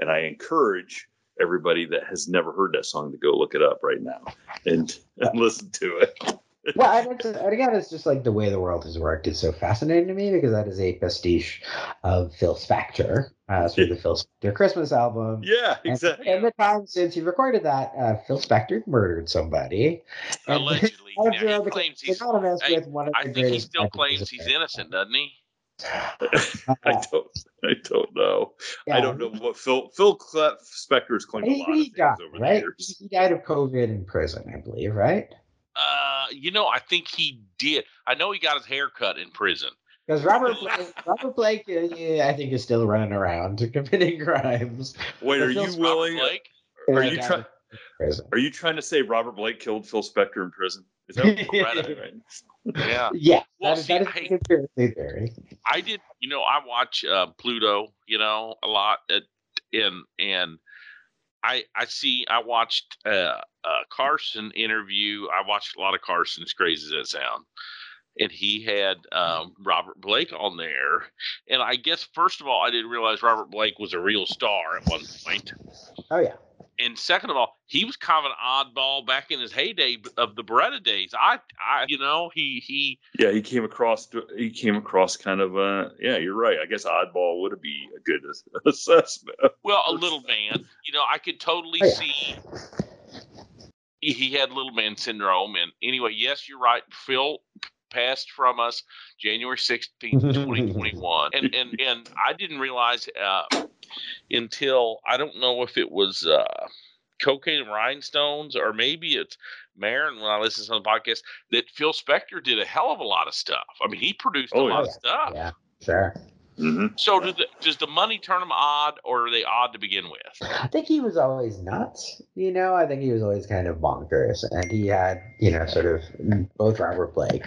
S2: and I encourage everybody that has never heard that song to go look it up right now and, and listen to it
S4: well, and, and again, it's just like the way the world has worked is so fascinating to me because that is a pastiche of Phil Spector uh, through the Phil Spector Christmas album.
S2: Yeah, exactly.
S4: And, the time since he recorded that, uh, Phil Spector murdered somebody.
S3: Allegedly,
S4: And,
S3: yeah, he claims he's. I,
S4: one of
S3: I think he still claims he's innocent, doesn't he?
S2: I don't I don't know. I don't know what Phil Phil Spector's claimed
S4: He, he died,
S2: over
S4: right?
S2: the years.
S4: He died of COVID in prison, I believe, right?
S3: Uh, you know, I think he did. I know he got his hair cut in prison.
S4: Because Robert Blake, Robert Blake, uh, yeah, I think, is still running around committing crimes.
S2: Wait,
S4: But
S2: are you willing?
S3: Blake?
S2: Are you trying?
S4: Prison.
S2: Are you trying to say Robert Blake killed Phil Spector in prison? Is that
S4: Yeah.
S2: right? right?
S3: Yeah.
S4: Yeah,
S3: Well,
S4: that is,
S3: see,
S4: that is
S3: I-
S4: a conspiracy theory.
S3: I did, you know, I watch uh, Pluto, you know, a lot, at, and and I I see I watched uh, uh, Carson interview. I watched a lot of Carson, as crazy as that sound, and he had um, Robert Blake on there. And I guess first of all, I didn't realize Robert Blake was a real star at one point.
S4: Oh yeah.
S3: And second of all, he was kind of an oddball back in his heyday of the Baretta days. I, I, you know, he he
S2: Yeah, he came across. He came across kind of. Uh, yeah, you're right. I guess oddball would be a good assessment.
S3: Well, a little man. You know, I could totally
S4: Oh, yeah.
S3: see he- he had little man syndrome. And anyway, yes, you're right. Phil passed from us January 16th, 2021. And, and, and I didn't realize uh, until I don't know if it was uh, cocaine and rhinestones or maybe it's Maron when I listened to the podcast that Phil Spector did a hell of a lot of stuff. I mean, he produced
S2: Oh,
S3: a lot
S4: yeah.
S3: of stuff.
S4: Yeah, sure.
S2: Hmm
S3: So do the, does the money turn them odd, or are they odd to begin with?
S4: I think he was always nuts. You know, I think he was always kind of bonkers, and he had, you know, sort of both Robert Blake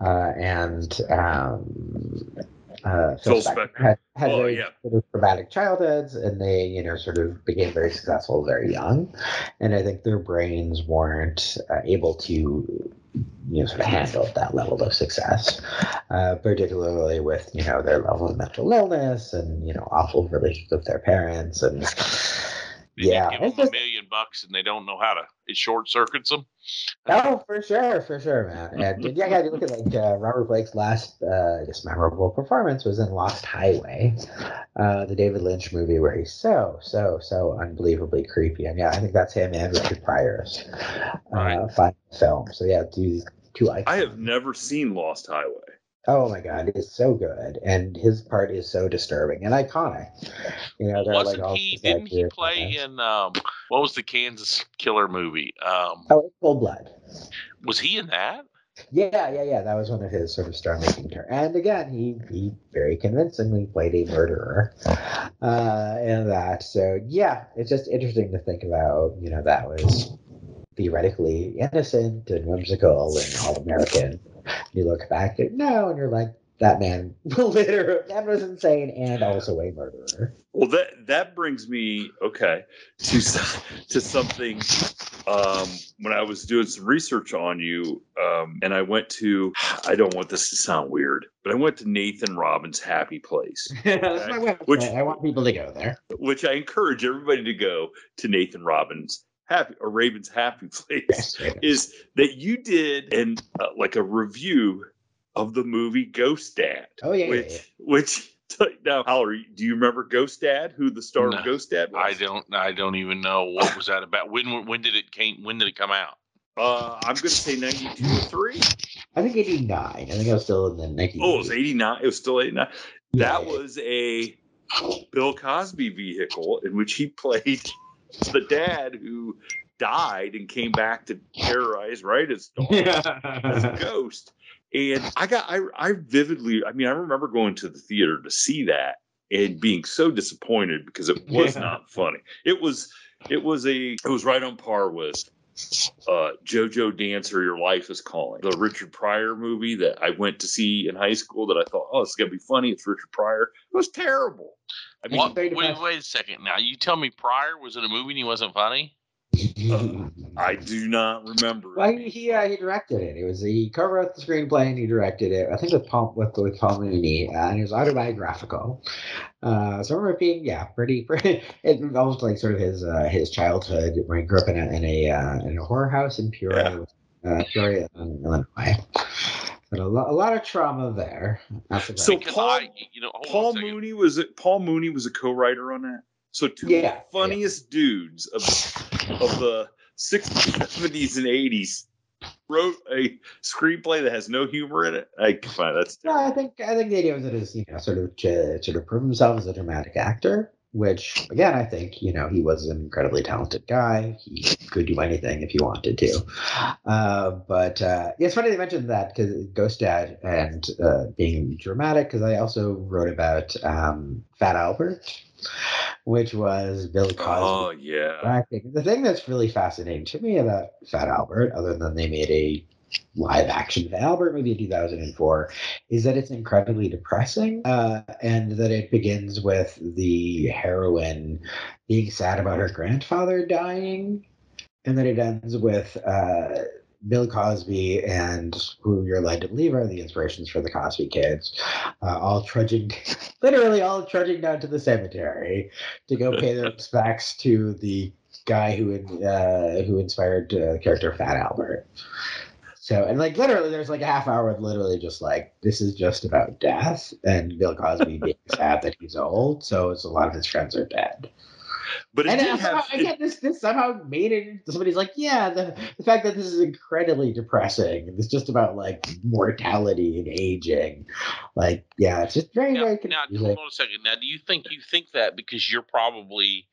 S4: uh, and um, uh,
S2: Phil
S4: Spector
S2: Spector.
S4: had, had
S2: Oh,
S4: very
S2: yeah.
S4: sort of traumatic childhoods, and they, you know, sort of became very successful very young. And I think their brains weren't uh, able to, you know, sort of handle that level of success, uh, particularly with, you know, their level of mental illness and, you know, awful relations with their parents and.
S3: They
S4: Yeah, it's just-
S3: million bucks and they don't know how to. It short circuits them.
S4: Oh, for sure, for sure, man. And yeah, yeah, you look at like uh, Robert Blake's last, uh, I guess, memorable performance was in Lost Highway, uh, the David Lynch movie, where he's so, so, so unbelievably creepy. And yeah, I think that's him and Richard Pryor's uh,
S3: Right.
S4: final film. So yeah, two, two icons.
S2: I have never seen Lost Highway.
S4: Oh my god, it's so good, and his part is so disturbing and iconic. You know,
S3: Wasn't
S4: like
S3: he? Didn't he play in um, what was the Kansas Killer movie? Um,
S4: Oh, Cold Blood.
S3: was he in that?
S4: Yeah, yeah, yeah. That was one of his sort of star making turns. And again, he he very convincingly played a murderer uh, in that. So yeah, it's just interesting to think about. You know, that was theoretically innocent and whimsical and all American. You look back at now, and you're like, that man literally that was insane and also a murderer.
S2: Well, that that brings me okay to to something. Um, when I was doing some research on you, um, and I went to I don't want this to sound weird, but I went to Nathan Rabin's Happy Place. Which-
S4: I want people to go there.
S2: which I encourage everybody to go to Nathan Rabin's Happy or Rabin's Happy Place.
S4: Yes, yeah.
S2: Is that you did and uh, like a review of the movie Ghost Dad?
S4: Oh yeah, yeah,
S2: which
S4: yeah.
S2: which now, Howler, do you remember Ghost Dad? Who the star
S3: No,
S2: of Ghost Dad was?
S3: I don't. I don't even know what was that about. When when did it came? When did it come out?
S2: Uh, I'm going to say 92 or 3.
S4: I think 89. I think I was still in the 90s.
S2: Oh, it was 89. It was still 89. That
S4: yeah.
S2: was a Bill Cosby vehicle in which he played the dad who died and came back to terrorize right as as a ghost. And I got I I vividly I mean I remember going to the theater to see that and being so disappointed because it was
S4: Yeah.
S2: not funny. It was it was a it was right on par with uh Jojo Dancer Your Life is Calling. The Richard Pryor movie that I went to see in high school that I thought, oh, it's gonna be funny. It's Richard Pryor. It was terrible. I mean,
S3: What,
S4: very
S3: wait, wait a second. Now you tell me Pryor was in a movie and he wasn't funny.
S2: I do not remember.
S4: Well, he he, uh, he directed it. It was he co-wrote the screenplay and he directed it. I think with Paul with with Paul Mooney, uh, and it was autobiographical. Uh, so I remember it being yeah, pretty pretty. It involved like sort of his uh, his childhood when he grew up in a in a uh, in a horror house in Peoria, uh, Peoria, Illinois. But a, lo- a lot of trauma there.
S2: So Paul-
S3: I, you know, hold on a
S2: Paul. Mooney was it? Paul Mooney was a co-writer on that. So two
S4: Yeah,
S2: funniest dudes of the, of the 60s, 70s, and 80s wrote a screenplay that has no humor in it. I find that's
S4: No, I think I think the idea was that is you know sort of to sort of prove himself as a dramatic actor, which again I think you know he was an incredibly talented guy. He could do anything if he wanted to. Uh, but uh, yeah, it's funny they mentioned that because Ghost Dad and uh, being dramatic because I also wrote about um, Fat Albert, which was Bill Cosby
S2: Oh yeah.
S4: acting. The thing that's really fascinating to me about Fat Albert, other than they made a live action Fat Albert movie in 2004, is that it's incredibly depressing uh, and that it begins with the heroine being sad about her grandfather dying. And then it ends with uh, Bill Cosby and who you're led to believe are the inspirations for the Cosby kids, uh, all trudging, literally all trudging down to the cemetery to go pay their respects to the guy who uh, who inspired uh, the character Fat Albert. So and like literally, there's like a half hour of literally just like this is just about death and Bill Cosby being sad that he's old. So it's a lot of his friends are dead.
S2: But it
S4: And
S2: did
S4: uh, somehow,
S2: have
S4: again, this this somehow made it. into- Somebody's like, yeah, the the fact that this is incredibly depressing. It's just about like mortality and aging. Like, yeah, it's just very
S3: Now,
S4: very
S3: now, hold on a second. Now, do you think you think that because you're probably,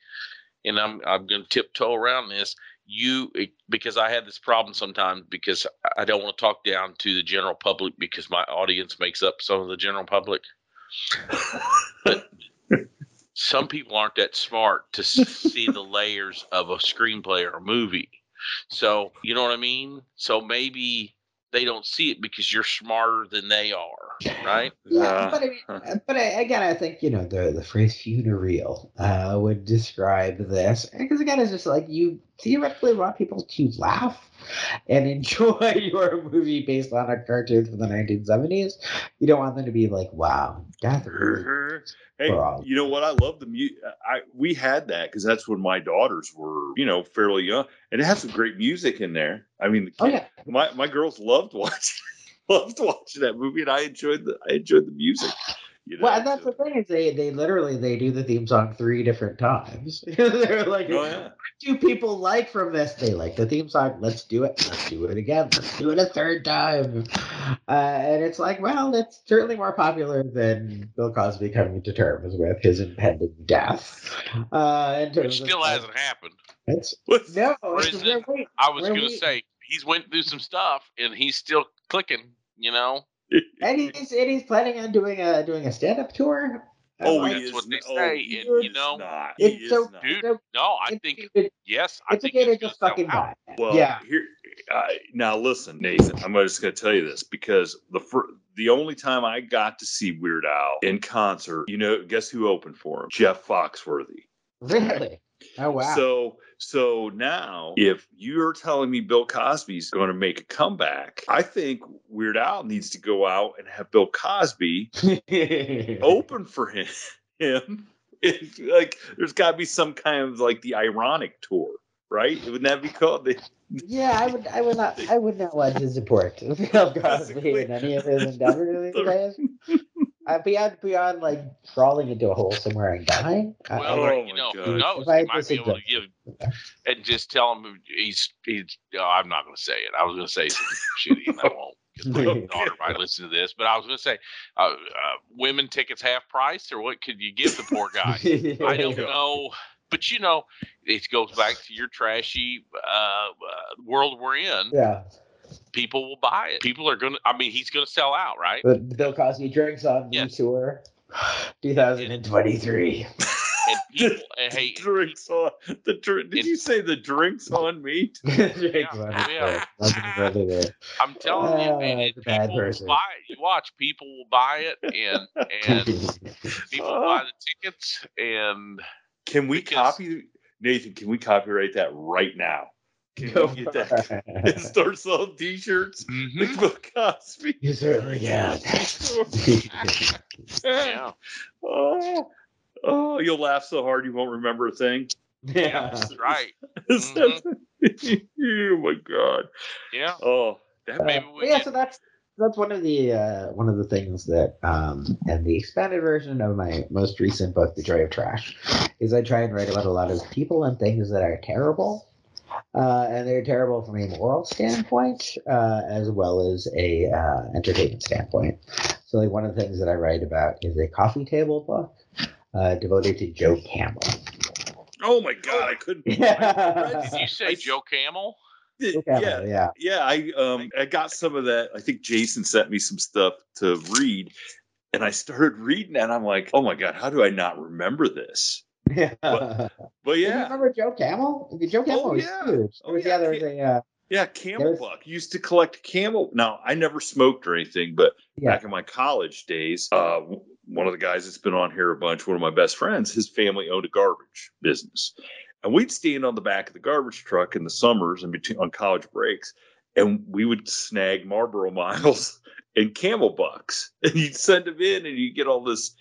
S3: and I'm I'm going to tiptoe around this. You because I have this problem sometimes because I don't want to talk down to the general public because my audience makes up some of the general public. But some people aren't that smart to see the layers of a screenplay or a movie. So you know what I mean. So maybe they don't see it because you're smarter than they are, right?
S4: Yeah,
S2: Uh,
S4: but I mean,
S2: huh.
S4: uh, but I, again, I think you know the the phrase funereal uh, would describe this because again, it's just like you theoretically want people to laugh and enjoy your movie based on a cartoon from the 1970s. You don't want them to be like, "Wow, death." really
S2: Hey, you know what? I love the music. I we had that because that's when my daughters were, you know, fairly young, and it has some great music in there. I mean, the
S4: Oh yeah,
S2: my my girls loved watching loved watching that movie, and I enjoyed the I enjoyed the music. You know,
S4: well, and that's
S2: so-
S4: the thing is they they literally they do the theme song three different times. They're like,
S2: oh yeah.
S4: do people like from this? They like the theme song. Let's do it. Let's do it again. Let's do it a third time. Uh, and it's like, well, it's certainly more popular than Bill Cosby coming to terms with his impending death. Uh, in
S3: Which
S4: terms of-
S3: still hasn't happened.
S4: It's, no, it's,
S3: it-
S4: wait-
S3: I was going to say he's went through some stuff and he's still clicking. You know,
S4: and he's and he's planning on doing a doing a stand up tour.
S2: Oh,
S4: Uh,
S3: that's what they
S2: oh,
S3: say,
S2: he
S3: and, you know,
S2: not.
S4: It's so,
S2: not.
S3: Dude,
S4: so
S3: no, I think
S4: it,
S3: yes, I
S4: it's
S3: think
S4: okay to
S3: it's
S4: just fucking
S3: sell out.
S2: Well,
S4: yeah.
S2: here uh, now listen, Nathan. I'm just going to tell you this because the fir- the only time I got to see Weird Al in concert, you know, guess who opened for him? Jeff Foxworthy.
S4: Really? Oh wow.
S2: So so now, if you're telling me Bill Cosby's going to make a comeback, I think Weird Al needs to go out and have Bill Cosby open for him. him. If, like, there's got to be some kind of like the ironic tour, right? Wouldn't that be called? The,
S4: Yeah, I would. I would not. I would not want to support Bill Cosby in any of his endeavors these days. Uh, beyond beyond like crawling into a hole somewhere and dying. I-
S3: Well,
S2: Oh
S3: you know,
S2: God.
S3: who knows?
S4: I
S3: He
S4: had
S3: might
S4: to
S3: be able to
S4: suggest-
S3: give and just tell him he's he's. Oh, I'm not going to say it. I was going to say something shitty, and I won't. My daughter might listen to this, but I was going to say, uh, uh, women tickets half price, or what could you give the poor guy? I don't know, but you know, it goes back to your trashy uh, uh, world we're in.
S4: Yeah,
S3: People will buy it. People are going to. I mean, he's going to sell out, right?
S4: but Bill Cosby drinks on me
S3: Yes.
S4: tour, 2023.
S3: And people, and hey,
S2: drinks on the drink. Did
S3: It-
S2: you say the drinks on me?
S4: Drinks
S3: Yeah,
S4: on
S3: yeah.
S4: tour. Nothing better than-
S3: I'm telling you,
S4: Ah,
S3: and it,
S4: the bad
S3: will
S4: person.
S3: buy it. You watch, people will buy it, and and people will buy the tickets, and
S2: Can we
S3: Because-
S2: copy Nathan? Can we copyright that right now? Can
S4: Go
S2: we get that and
S4: it.
S2: start selling T-shirts?
S3: Mm-hmm.
S2: Like Bill Cosby.
S4: You certainly can.
S3: yeah,
S2: oh, oh, you'll laugh so hard you won't remember a thing.
S3: yeah, that's right. Mhm.
S2: oh my god.
S3: Yeah,
S2: Oh, that
S4: Uh,
S3: Maybe
S4: but
S3: we
S4: yeah,
S3: can-
S4: so that's that's one of the uh, one of the things that um, and the expanded version of my most recent book, The Joy of Trash, is I try and write about a lot of people and things that are terrible, uh, and they're terrible from a moral standpoint uh, as well as a uh, entertainment standpoint. So, like one of the things that I write about is a coffee table book uh, devoted to Joe Camel.
S2: oh my god, I couldn't.
S4: Yeah,
S3: did you say Joe Camel?
S4: Joe
S2: yeah,
S4: yeah.
S2: yeah. I um I got some of that. I think Jason sent me some stuff to read, and I started reading, and I'm like, oh my god, how do I not remember this?
S4: Yeah.
S2: But
S4: Do you
S2: yeah,
S4: remember Joe Camel? Joe Camel
S2: Oh,
S4: was
S2: yeah.
S4: huge.
S2: Oh,
S4: was,
S2: yeah,
S4: yeah, there was a uh,
S2: yeah, Camel
S4: There's-
S2: Buck used to collect camel. Now I never smoked or anything, but
S4: yeah.
S2: back in my college days, uh, one of the guys that's been on here a bunch, one of my best friends, his family owned a garbage business, and we'd stand on the back of the garbage truck in the summers and between on college breaks, and we would snag Marlboro Miles and Camel Bucks, and you'd send them in, and you'd get all this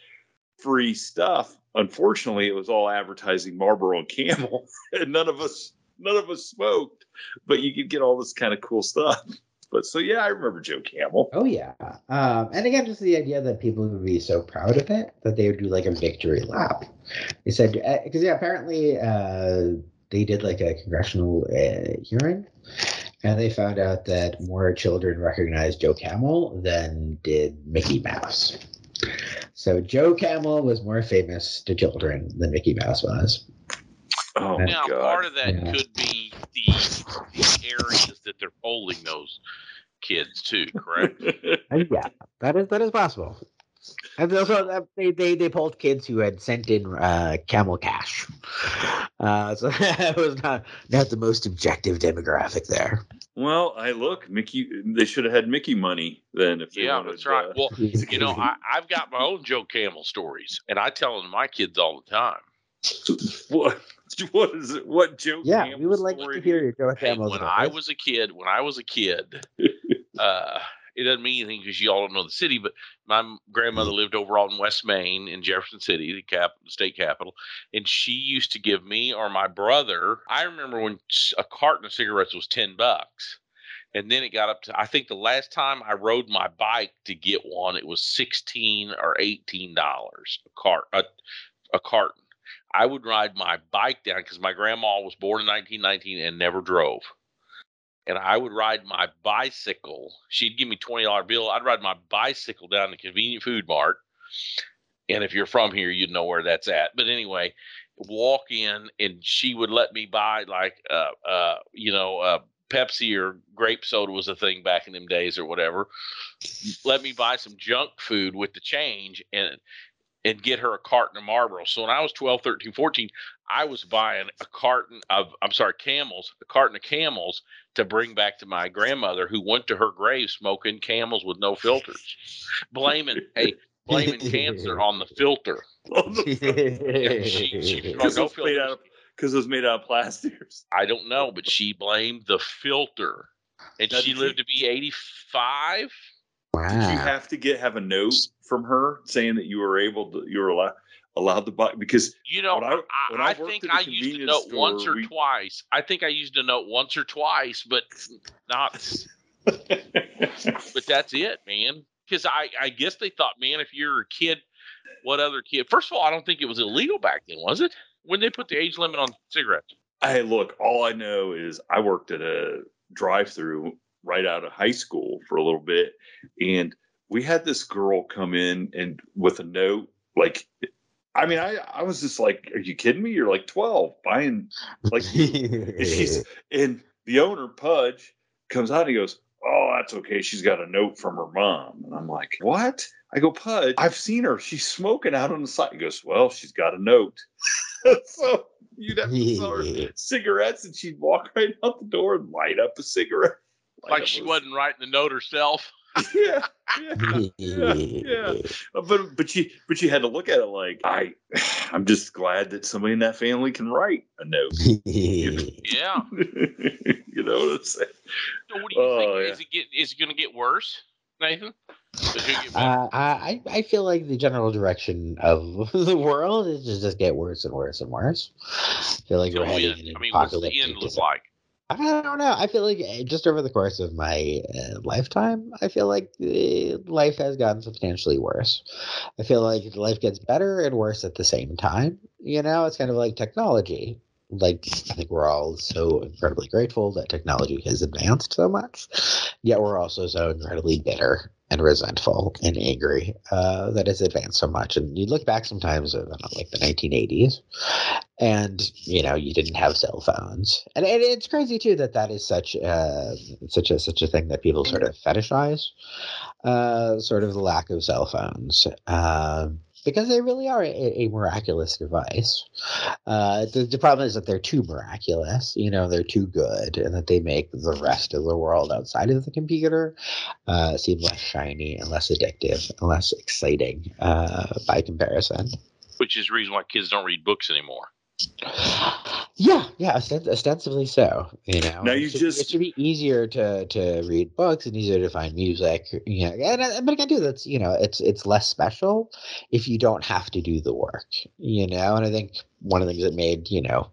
S2: free stuff. Unfortunately, it was all advertising Marlboro and Camel, and none of us none of us smoked, but you could get all this kind of cool stuff. But so yeah, I remember Joe Camel.
S4: Oh yeah. Um, and again, just the idea that people would be so proud of it that they would do like a victory lap. They said because yeah, apparently uh, they did like a congressional uh, hearing, and they found out that more children recognized Joe Camel than did Mickey Mouse. So Joe Camel was more famous to children than Mickey Mouse was.
S2: Oh my
S3: Now,
S2: god!
S3: part of that
S4: Yeah.
S3: could be the, the areas that they're polling those kids too, correct?
S4: Uh, yeah, that is that is possible. And also, uh, they, they they polled kids who had sent in uh, camel cash, uh, so that was not not the most objective demographic there.
S2: well, I look, Mickey. They should have had Mickey money then. If they
S3: yeah,
S2: wanted,
S3: that's right.
S2: uh,
S3: Well, you know, I, I've got my own Joe Camel stories, and I tell them to my kids all the time.
S2: what? What is it? What Joe?
S4: yeah,
S2: Camel
S4: we would like
S2: story
S4: to hear your Joe
S3: Hey,
S4: Camel.
S3: when I was a kid, when I was a kid, uh, it doesn't mean anything because you all don't know the city, but my grandmother mm-hmm. lived over on West Main in Jefferson City, the cap, the state capital, and she used to give me or my brother. I remember when a carton of cigarettes was ten bucks, and then it got up to. I think the last time I rode my bike to get one, it was sixteen or eighteen dollars a cart a, a carton. I would ride my bike down because my grandma was born in 1919 and never drove and I would ride my bicycle. She'd give me twenty dollar bill. I'd ride my bicycle down to convenient food mart. And if you're from here, you'd know where that's at. But anyway, walk in and she would let me buy like uh uh you know uh Pepsi or grape soda was a thing back in them days or whatever. Let me buy some junk food with the change and and get her a carton of Marlboro. So when I was 12, 13, 14, I was buying a carton of I'm sorry, camels, a carton of camels to bring back to my grandmother who went to her grave smoking camels with no filters. Blaming hey, blaming cancer on the filter. Yeah, she, she
S2: Because
S3: no
S2: it was made out
S3: filters.
S2: of because it was made out of plastic.
S3: I don't know, but she blamed the filter. And
S2: Now,
S3: she
S2: did you-
S3: lived to be 85. Wow.
S2: Did you have to get have a note from her saying that you were able to you were allowed allowed to buy because
S3: You know,
S2: I-
S3: I,
S2: I
S3: think I used a note once or
S2: we-
S3: twice. I think I used a note once or twice, but not. But that's it, man. because I, I guess they thought, man, if you're a kid, what other kid? First of all, I don't think it was illegal back then, was it? When they put the age limit on cigarettes?
S2: Hey, look, all I know is I worked at a drive-through right out of high school for a little bit, and we had this girl come in and with a note, like, I mean, I I was just like, "Are you kidding me? You're like 12, buying like." she's and the owner Pudge comes out and he goes, "Oh, that's okay. She's got a note from her mom." And I'm like, "What?" I go, "Pudge, I've seen her. She's smoking out on the side." He goes, "Well, she's got a note." so you'd have to sell her cigarettes, and she'd walk right out the door and light up a cigarette. Light
S3: Like she
S2: a-
S3: wasn't writing the note herself.
S2: yeah, yeah, yeah, yeah. Uh, But but you but you had to look at it like I I'm just glad that somebody in that family can write a note.
S3: Yeah.
S2: you know what I'm saying?
S3: So what do you
S2: Oh,
S3: think?
S2: yeah.
S3: Is it get? Is it going to get worse, Nathan? Is it gonna get better?
S4: Uh, I I feel like the general direction of the world is to just get worse and worse and worse. I feel like
S3: Till
S4: we're heading in an
S3: I mean, what's the end look like?
S4: I don't know. I feel like uh, just over the course of my uh, lifetime, I feel like uh, life has gotten substantially worse. I feel like life gets better and worse at the same time. You know, it's kind of like technology. Like, I think we're all so incredibly grateful that technology has advanced so much, yet we're also so incredibly bitter and resentful and angry uh, that it's advanced so much. And you look back sometimes, like the 1980s, and you know you didn't have cell phones and, and it's crazy too that that is such a such a such a thing that people sort of fetishize uh sort of the lack of cell phones um because they really are a, a miraculous device. Uh, the, the problem is that they're too miraculous, you know, they're too good, and that they make the rest of the world outside of the computer uh, seem less shiny and less addictive and less exciting uh, by comparison.
S3: Which is the reason why kids don't read books anymore.
S4: Yeah, yeah, osten- ostensibly so. You know,
S2: Now
S4: It
S2: you
S4: should-
S2: just-
S4: it should be easier to to read books and easier to find music. You know, and, and- but again, too, that's you know, it's it's less special if you don't have to do the work. You know, and I think one of the things that made you know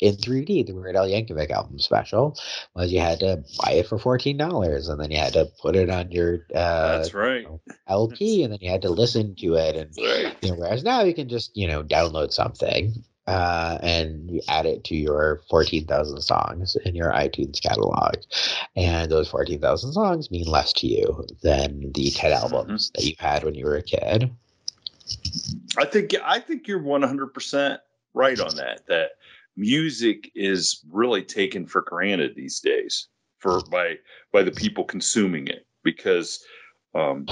S4: in 3D the Weird Al Yankovic album special was you had to buy it for fourteen dollars and then you had to put it on your uh,
S2: That's right.
S4: LP and then you had to listen to it and
S2: right.
S4: you know, whereas now you can just you know download something uh, and you add it to your 14,000 songs in your iTunes catalog. And those 14,000 songs mean less to you than the 10 albums that you had when you were a kid.
S2: I think I think you're 100 percent right on that. That music is really taken for granted these days for by by the people consuming it because um,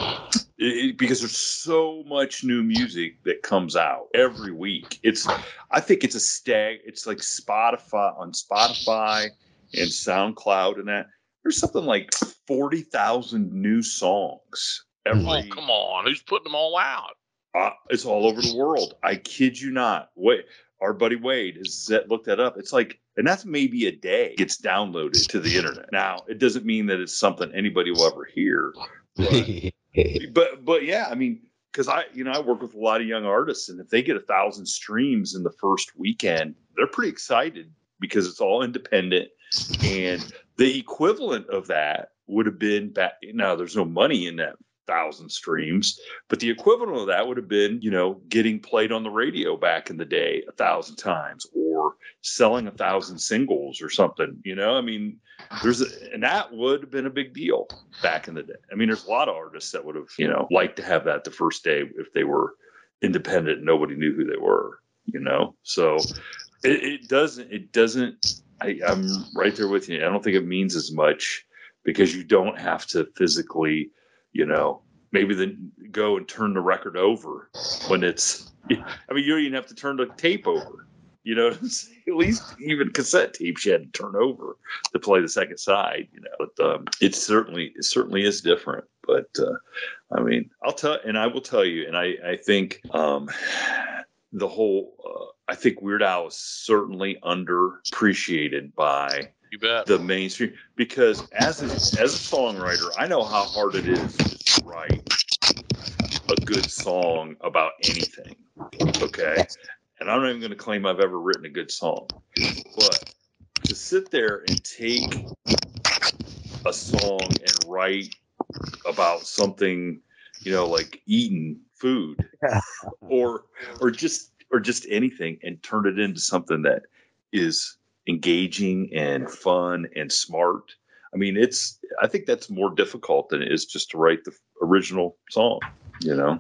S2: it, because there's so much new music that comes out every week. It's I think it's a stag. It's like Spotify on Spotify and SoundCloud and that. There's something like forty thousand new songs every.
S3: Oh, come on. Who's putting them all out?
S2: Uh, it's all over the world. I kid you not. Wait, our buddy Wade has looked that up. It's like, and that's maybe a day gets downloaded to the internet. Now, it doesn't mean that it's something anybody will ever hear. But, but, but yeah, I mean, because I, you know, I work with a lot of young artists, and if they get a thousand streams in the first weekend, they're pretty excited because it's all independent, and the equivalent of that would have been back. Now, there's no money in that thousand streams, but the equivalent of that would have been, you know, getting played on the radio back in the day a thousand times, or selling a thousand singles or something. You know, I mean, there's a, and that would have been a big deal back in the day. I mean, there's a lot of artists that would have, you know, liked to have that the first day if they were independent nobody knew who they were. You know, so it, it doesn't. It doesn't. I, I'm right there with you. I don't think it means as much because you don't have to physically, you know, maybe then go and turn the record over when it's. I mean, you don't even have to turn the tape over. You know, what I'm saying? at least even cassette tapes you had to turn over to play the second side. You know, but um, it certainly it certainly is different. But uh, I mean, I'll tell, and I will tell you, and I I think um, the whole. Uh, I think Weird Al is certainly underappreciated by the mainstream because as a, as a songwriter, I know how hard it is to write a good song about anything. Okay, and I'm not even going to claim I've ever written a good song, but to sit there and take a song and write about something you know, like eating food or or just or just anything and turn it into something that is engaging and fun and smart. I mean, it's I think that's more difficult than it is just to write the original song, you know.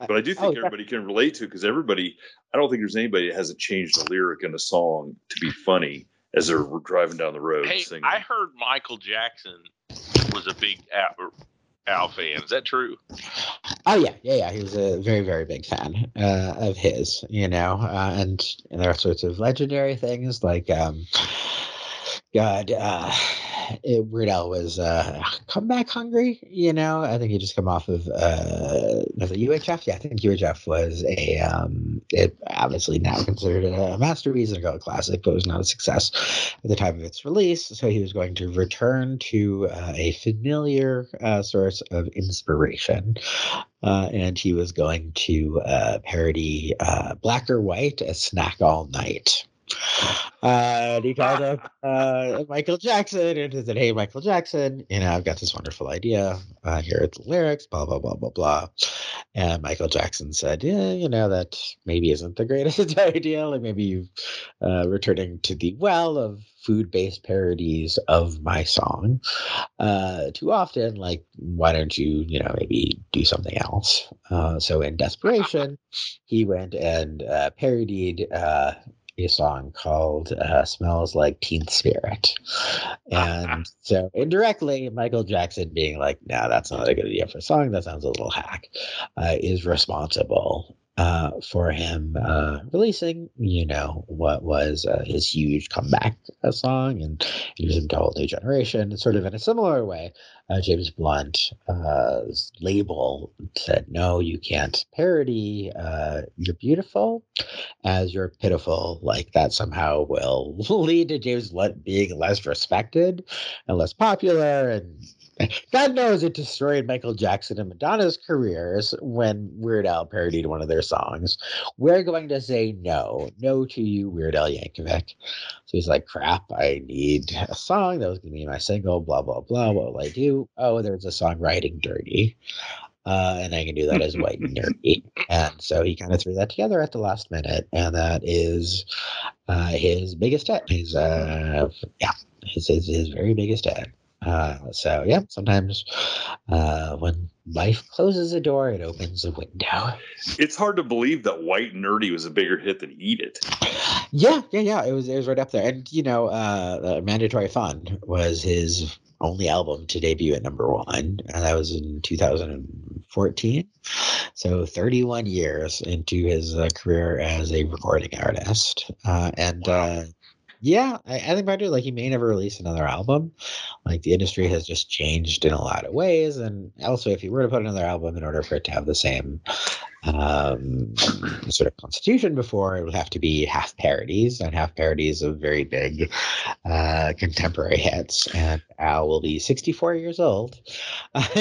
S2: But I do think
S4: Oh,
S2: everybody can relate to because everybody. I don't think there's anybody that hasn't changed a lyric in a song to be funny as they're driving down the road
S3: Hey,
S2: singing.
S3: I heard Michael Jackson was a big Al, Al fan. Is that true?
S4: Oh yeah, yeah, yeah. He was a very, very big fan uh, of his, you know, uh, and, and there are sorts of legendary things like, um, God, uh, it, Weird Al was uh, comeback hungry, you know. I think he just come off of uh, was it UHF? Yeah, I think UHF was a um, it obviously now considered a masterpiece and a cult classic, but was not a success at the time of its release. So he was going to return to uh, a familiar uh, source of inspiration uh, and he was going to uh, parody uh, Black or White a Snack All Night. Uh, and he called up uh, Michael Jackson and he said, Hey, Michael Jackson, you know, I've got this wonderful idea. Uh, here are the lyrics, blah, blah, blah, blah, blah. And Michael Jackson said, Yeah, you know, that maybe isn't the greatest idea. Like maybe you uh, returning to the well of food based parodies of my song uh, too often. Like, why don't you, you know, maybe do something else? Uh, so, in desperation, he went and uh, parodied uh, a song called uh, Smells Like Teen Spirit. And so, indirectly, Michael Jackson being like, nah, that's not a good idea for a song. That sounds a little hack, uh, is responsible. Uh, for him uh, releasing, you know, what was uh, his huge comeback uh, song and him to a whole new generation. Sort of in a similar way, uh, James Blunt uh, label said, "No, you can't parody. Uh, you're beautiful as you're pitiful. Like that somehow will lead to James Blunt being less respected and less popular and." God knows it destroyed Michael Jackson and Madonna's careers when Weird Al parodied one of their songs. We're going to say no, no to you, Weird Al Yankovic. So he's like, crap, I need a song that was going to be my single, blah, blah, blah. What will I do? Oh, there's a song Riding Dirty. Uh, and I can do that as white and dirty. And so he kind of threw that together at the last minute. And that is uh, his biggest hit. His, uh, yeah, his, his, his very biggest hit. Uh, so yeah, sometimes uh, when life closes a door, it opens a window.
S2: it's hard to believe that White Nerdy was a bigger hit than Eat It.
S4: Yeah, yeah, yeah. It was it was right up there. And you know, uh, uh, Mandatory Fun was his only album to debut at number one, and that was in 2014. So 31 years into his uh, career as a recording artist, uh, and. Uh, yeah, I, I think about it. Like he may never release another album. Like the industry has just changed in a lot of ways, and also if he were to put another album, in order for it to have the same um, sort of constitution before, it would have to be half parodies and half parodies of very big uh, contemporary hits. And Al will be 64 years old.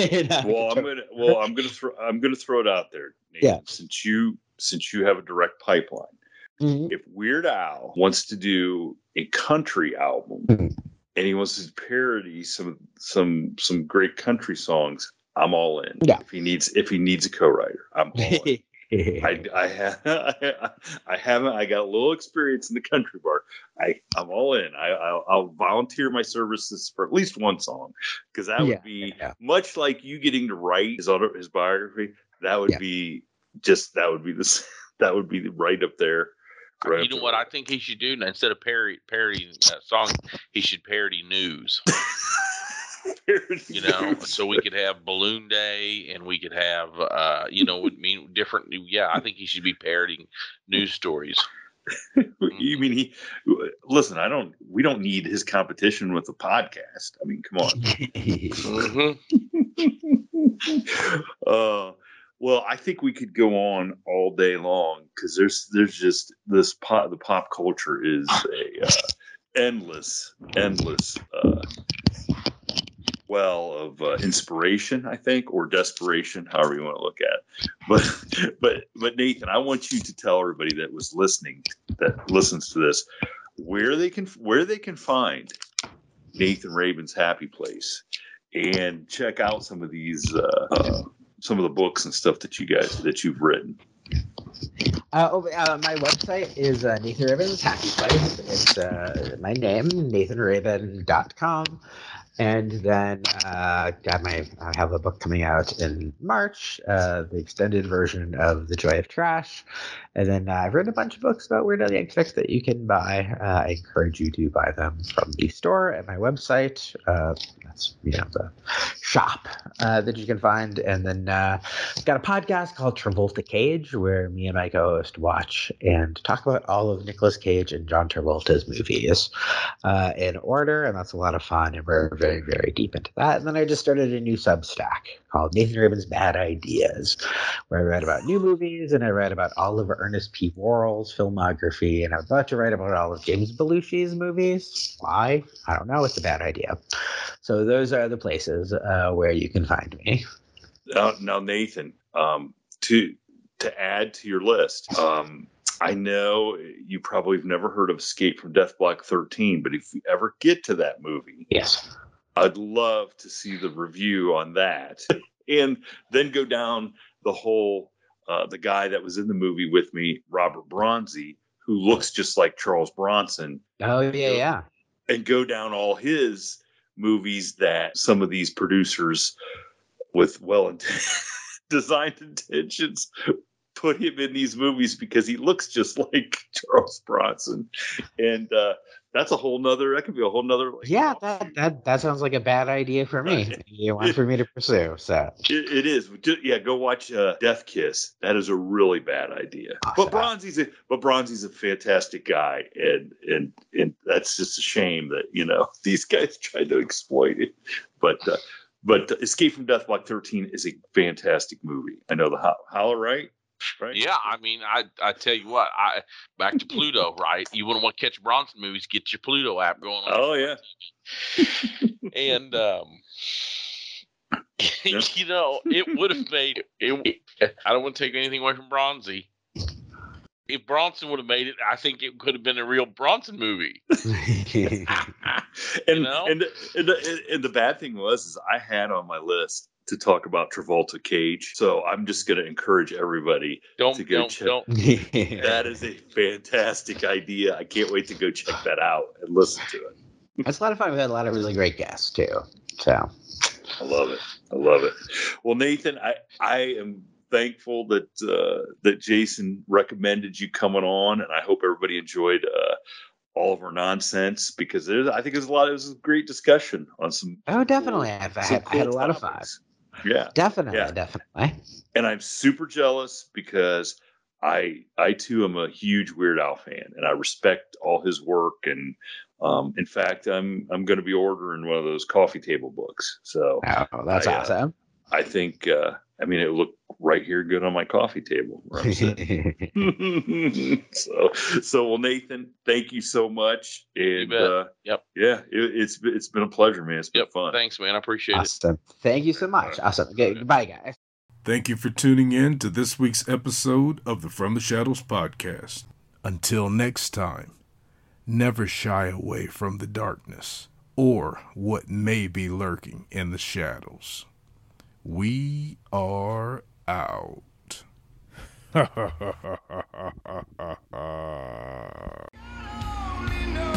S2: Well, I'm gonna well, I'm gonna throw I'm gonna throw it out there. Nate,
S4: Yeah.
S2: Since you since you have a direct pipeline,
S4: Mhm.
S2: if Weird Al wants to do a country album
S4: Mhm.
S2: and he wants to parody some some some great country songs, I'm all in.
S4: Yeah.
S2: If he needs if he needs a co-writer, I'm all in. I, I, ha- I haven't. I got a little experience in the country bar. I, I'm all in. I, I'll, I'll volunteer my services for at least one song because that
S4: Yeah,
S2: would be
S4: yeah.
S2: much like you getting to write his auto, his biography. That would
S4: Yeah.
S2: be just that would be this. That would be right up there. Right
S3: you know what I think he should do instead of parody parodying a song, he should parody news. You know, so we could have Balloon Day and we could have, uh, you know, would mean different. Yeah, I think he should be parodying news stories.
S2: you mean he? Listen, I don't. We don't need his competition with the podcast. I mean, come on.
S3: Mm-hmm.
S2: uh, well, I think we could go on all day long because there's there's just this pop the pop culture is a uh, endless endless uh, well of uh, inspiration, I think, or desperation, however you want to look at it. But but but Nathan, I want you to tell everybody that was listening that listens to this where they can where they can find Nathan Rabin's Happy Place and check out some of these uh, some of the books and stuff that you guys that you've written.
S4: Uh, oh, uh, my website is uh, Nathan Rabin's Happy Place. It's uh, my name, nathanrabin.com. And then uh, got my I have a book coming out in March, uh, the extended version of The Joy of Trash. And then uh, I've written a bunch of books about Weird Al Yankovic that you can buy. Uh, I encourage you to buy them from the store at my website. Uh, that's you know the shop uh, that you can find. And then got a podcast called Travolta Cage, where me and my co-host watch and talk about all of Nicolas Cage and John Travolta's movies in order, and that's a lot of fun. And we're very very deep into that. And then I just started a new Substack called Nathan Rabin's Bad Ideas, where I write about new movies and I write about all of Ernest P. Worrell's filmography, and I'm about to write about all of James Belushi's movies. Why? I don't know. It's a bad idea. So those are the places uh, where you can find me.
S2: Now, now Nathan, um, to to add to your list, um, I know you probably have never heard of Escape from Death Block 13, but if you ever get to that movie,
S4: Yes.
S2: I'd love to see the review on that, and then go down the whole uh, the guy that was in the movie with me, Robert Bronzi, who looks just like Charles Bronson,
S4: Oh yeah, yeah.
S2: and go down all his movies that some of these producers with well designed intentions put him in these movies because he looks just like Charles Bronson. And uh, that's a whole nother that could be a whole nother like,
S4: Yeah, that, that that sounds like a bad idea for me. You want for me to pursue. So
S2: It, it is. Yeah, go watch uh, Death Kiss. That is a really bad idea. But Bronzi's a but Bronzi's a fantastic guy, and and and that's just a shame that you know these guys tried to exploit it. But uh, but Escape from Death Block 13 is a fantastic movie. I know the Ho- Howler, right? Right.
S3: Yeah, I mean, I I tell you what, I back to Pluto, right? You wouldn't want to catch Bronson movies, get your Pluto app going on.
S2: Oh yeah.
S3: and um
S2: Yeah.
S3: you know, it would have made it. I don't want to take anything away from Bronzi. If Bronson would have made it, I think it could have been a real Bronson movie.
S2: and
S3: know?
S2: and and the, and the bad thing was is I had on my list to talk about Travolta Cage, so I'm just going to encourage everybody
S3: Don't
S2: to go
S3: don't
S2: check.
S3: don't.
S2: That is a fantastic idea. I can't wait to go check that out and listen to it.
S4: It's a lot of fun. We had a lot of really great guests too. So
S2: I love it. I love it. Well, Nathan, I I am thankful that uh, that Jason recommended you coming on, and I hope everybody enjoyed uh, all of our nonsense because there's I think there's a lot. It was a great discussion on some.
S4: oh, definitely, I've, I
S2: some
S4: had, I had a
S2: cool
S4: lot of fun.
S2: Yeah,
S4: Definitely,
S2: Yeah.
S4: definitely.
S2: and I'm super jealous because I I too am a huge Weird Al fan, and I respect all his work. And um, in fact, I'm I'm going to be ordering one of those coffee table books. So
S4: Oh, that's
S2: I, uh,
S4: awesome.
S2: I think uh, I mean it looked right here good on my coffee table. where I'm sitting. so so well, Nathan, thank you so much. And
S3: bet.
S2: uh,
S3: Yep.
S2: yeah, it, it's it's been a pleasure, man. It's been
S3: Yep.
S2: fun.
S3: Thanks, man. I appreciate it.
S4: Thank you so much. Awesome. Okay, goodbye, guys.
S5: Thank you for tuning in to this week's episode of the From the Shadows podcast. Until next time, never shy away from the darkness or what may be lurking in the shadows. We are out.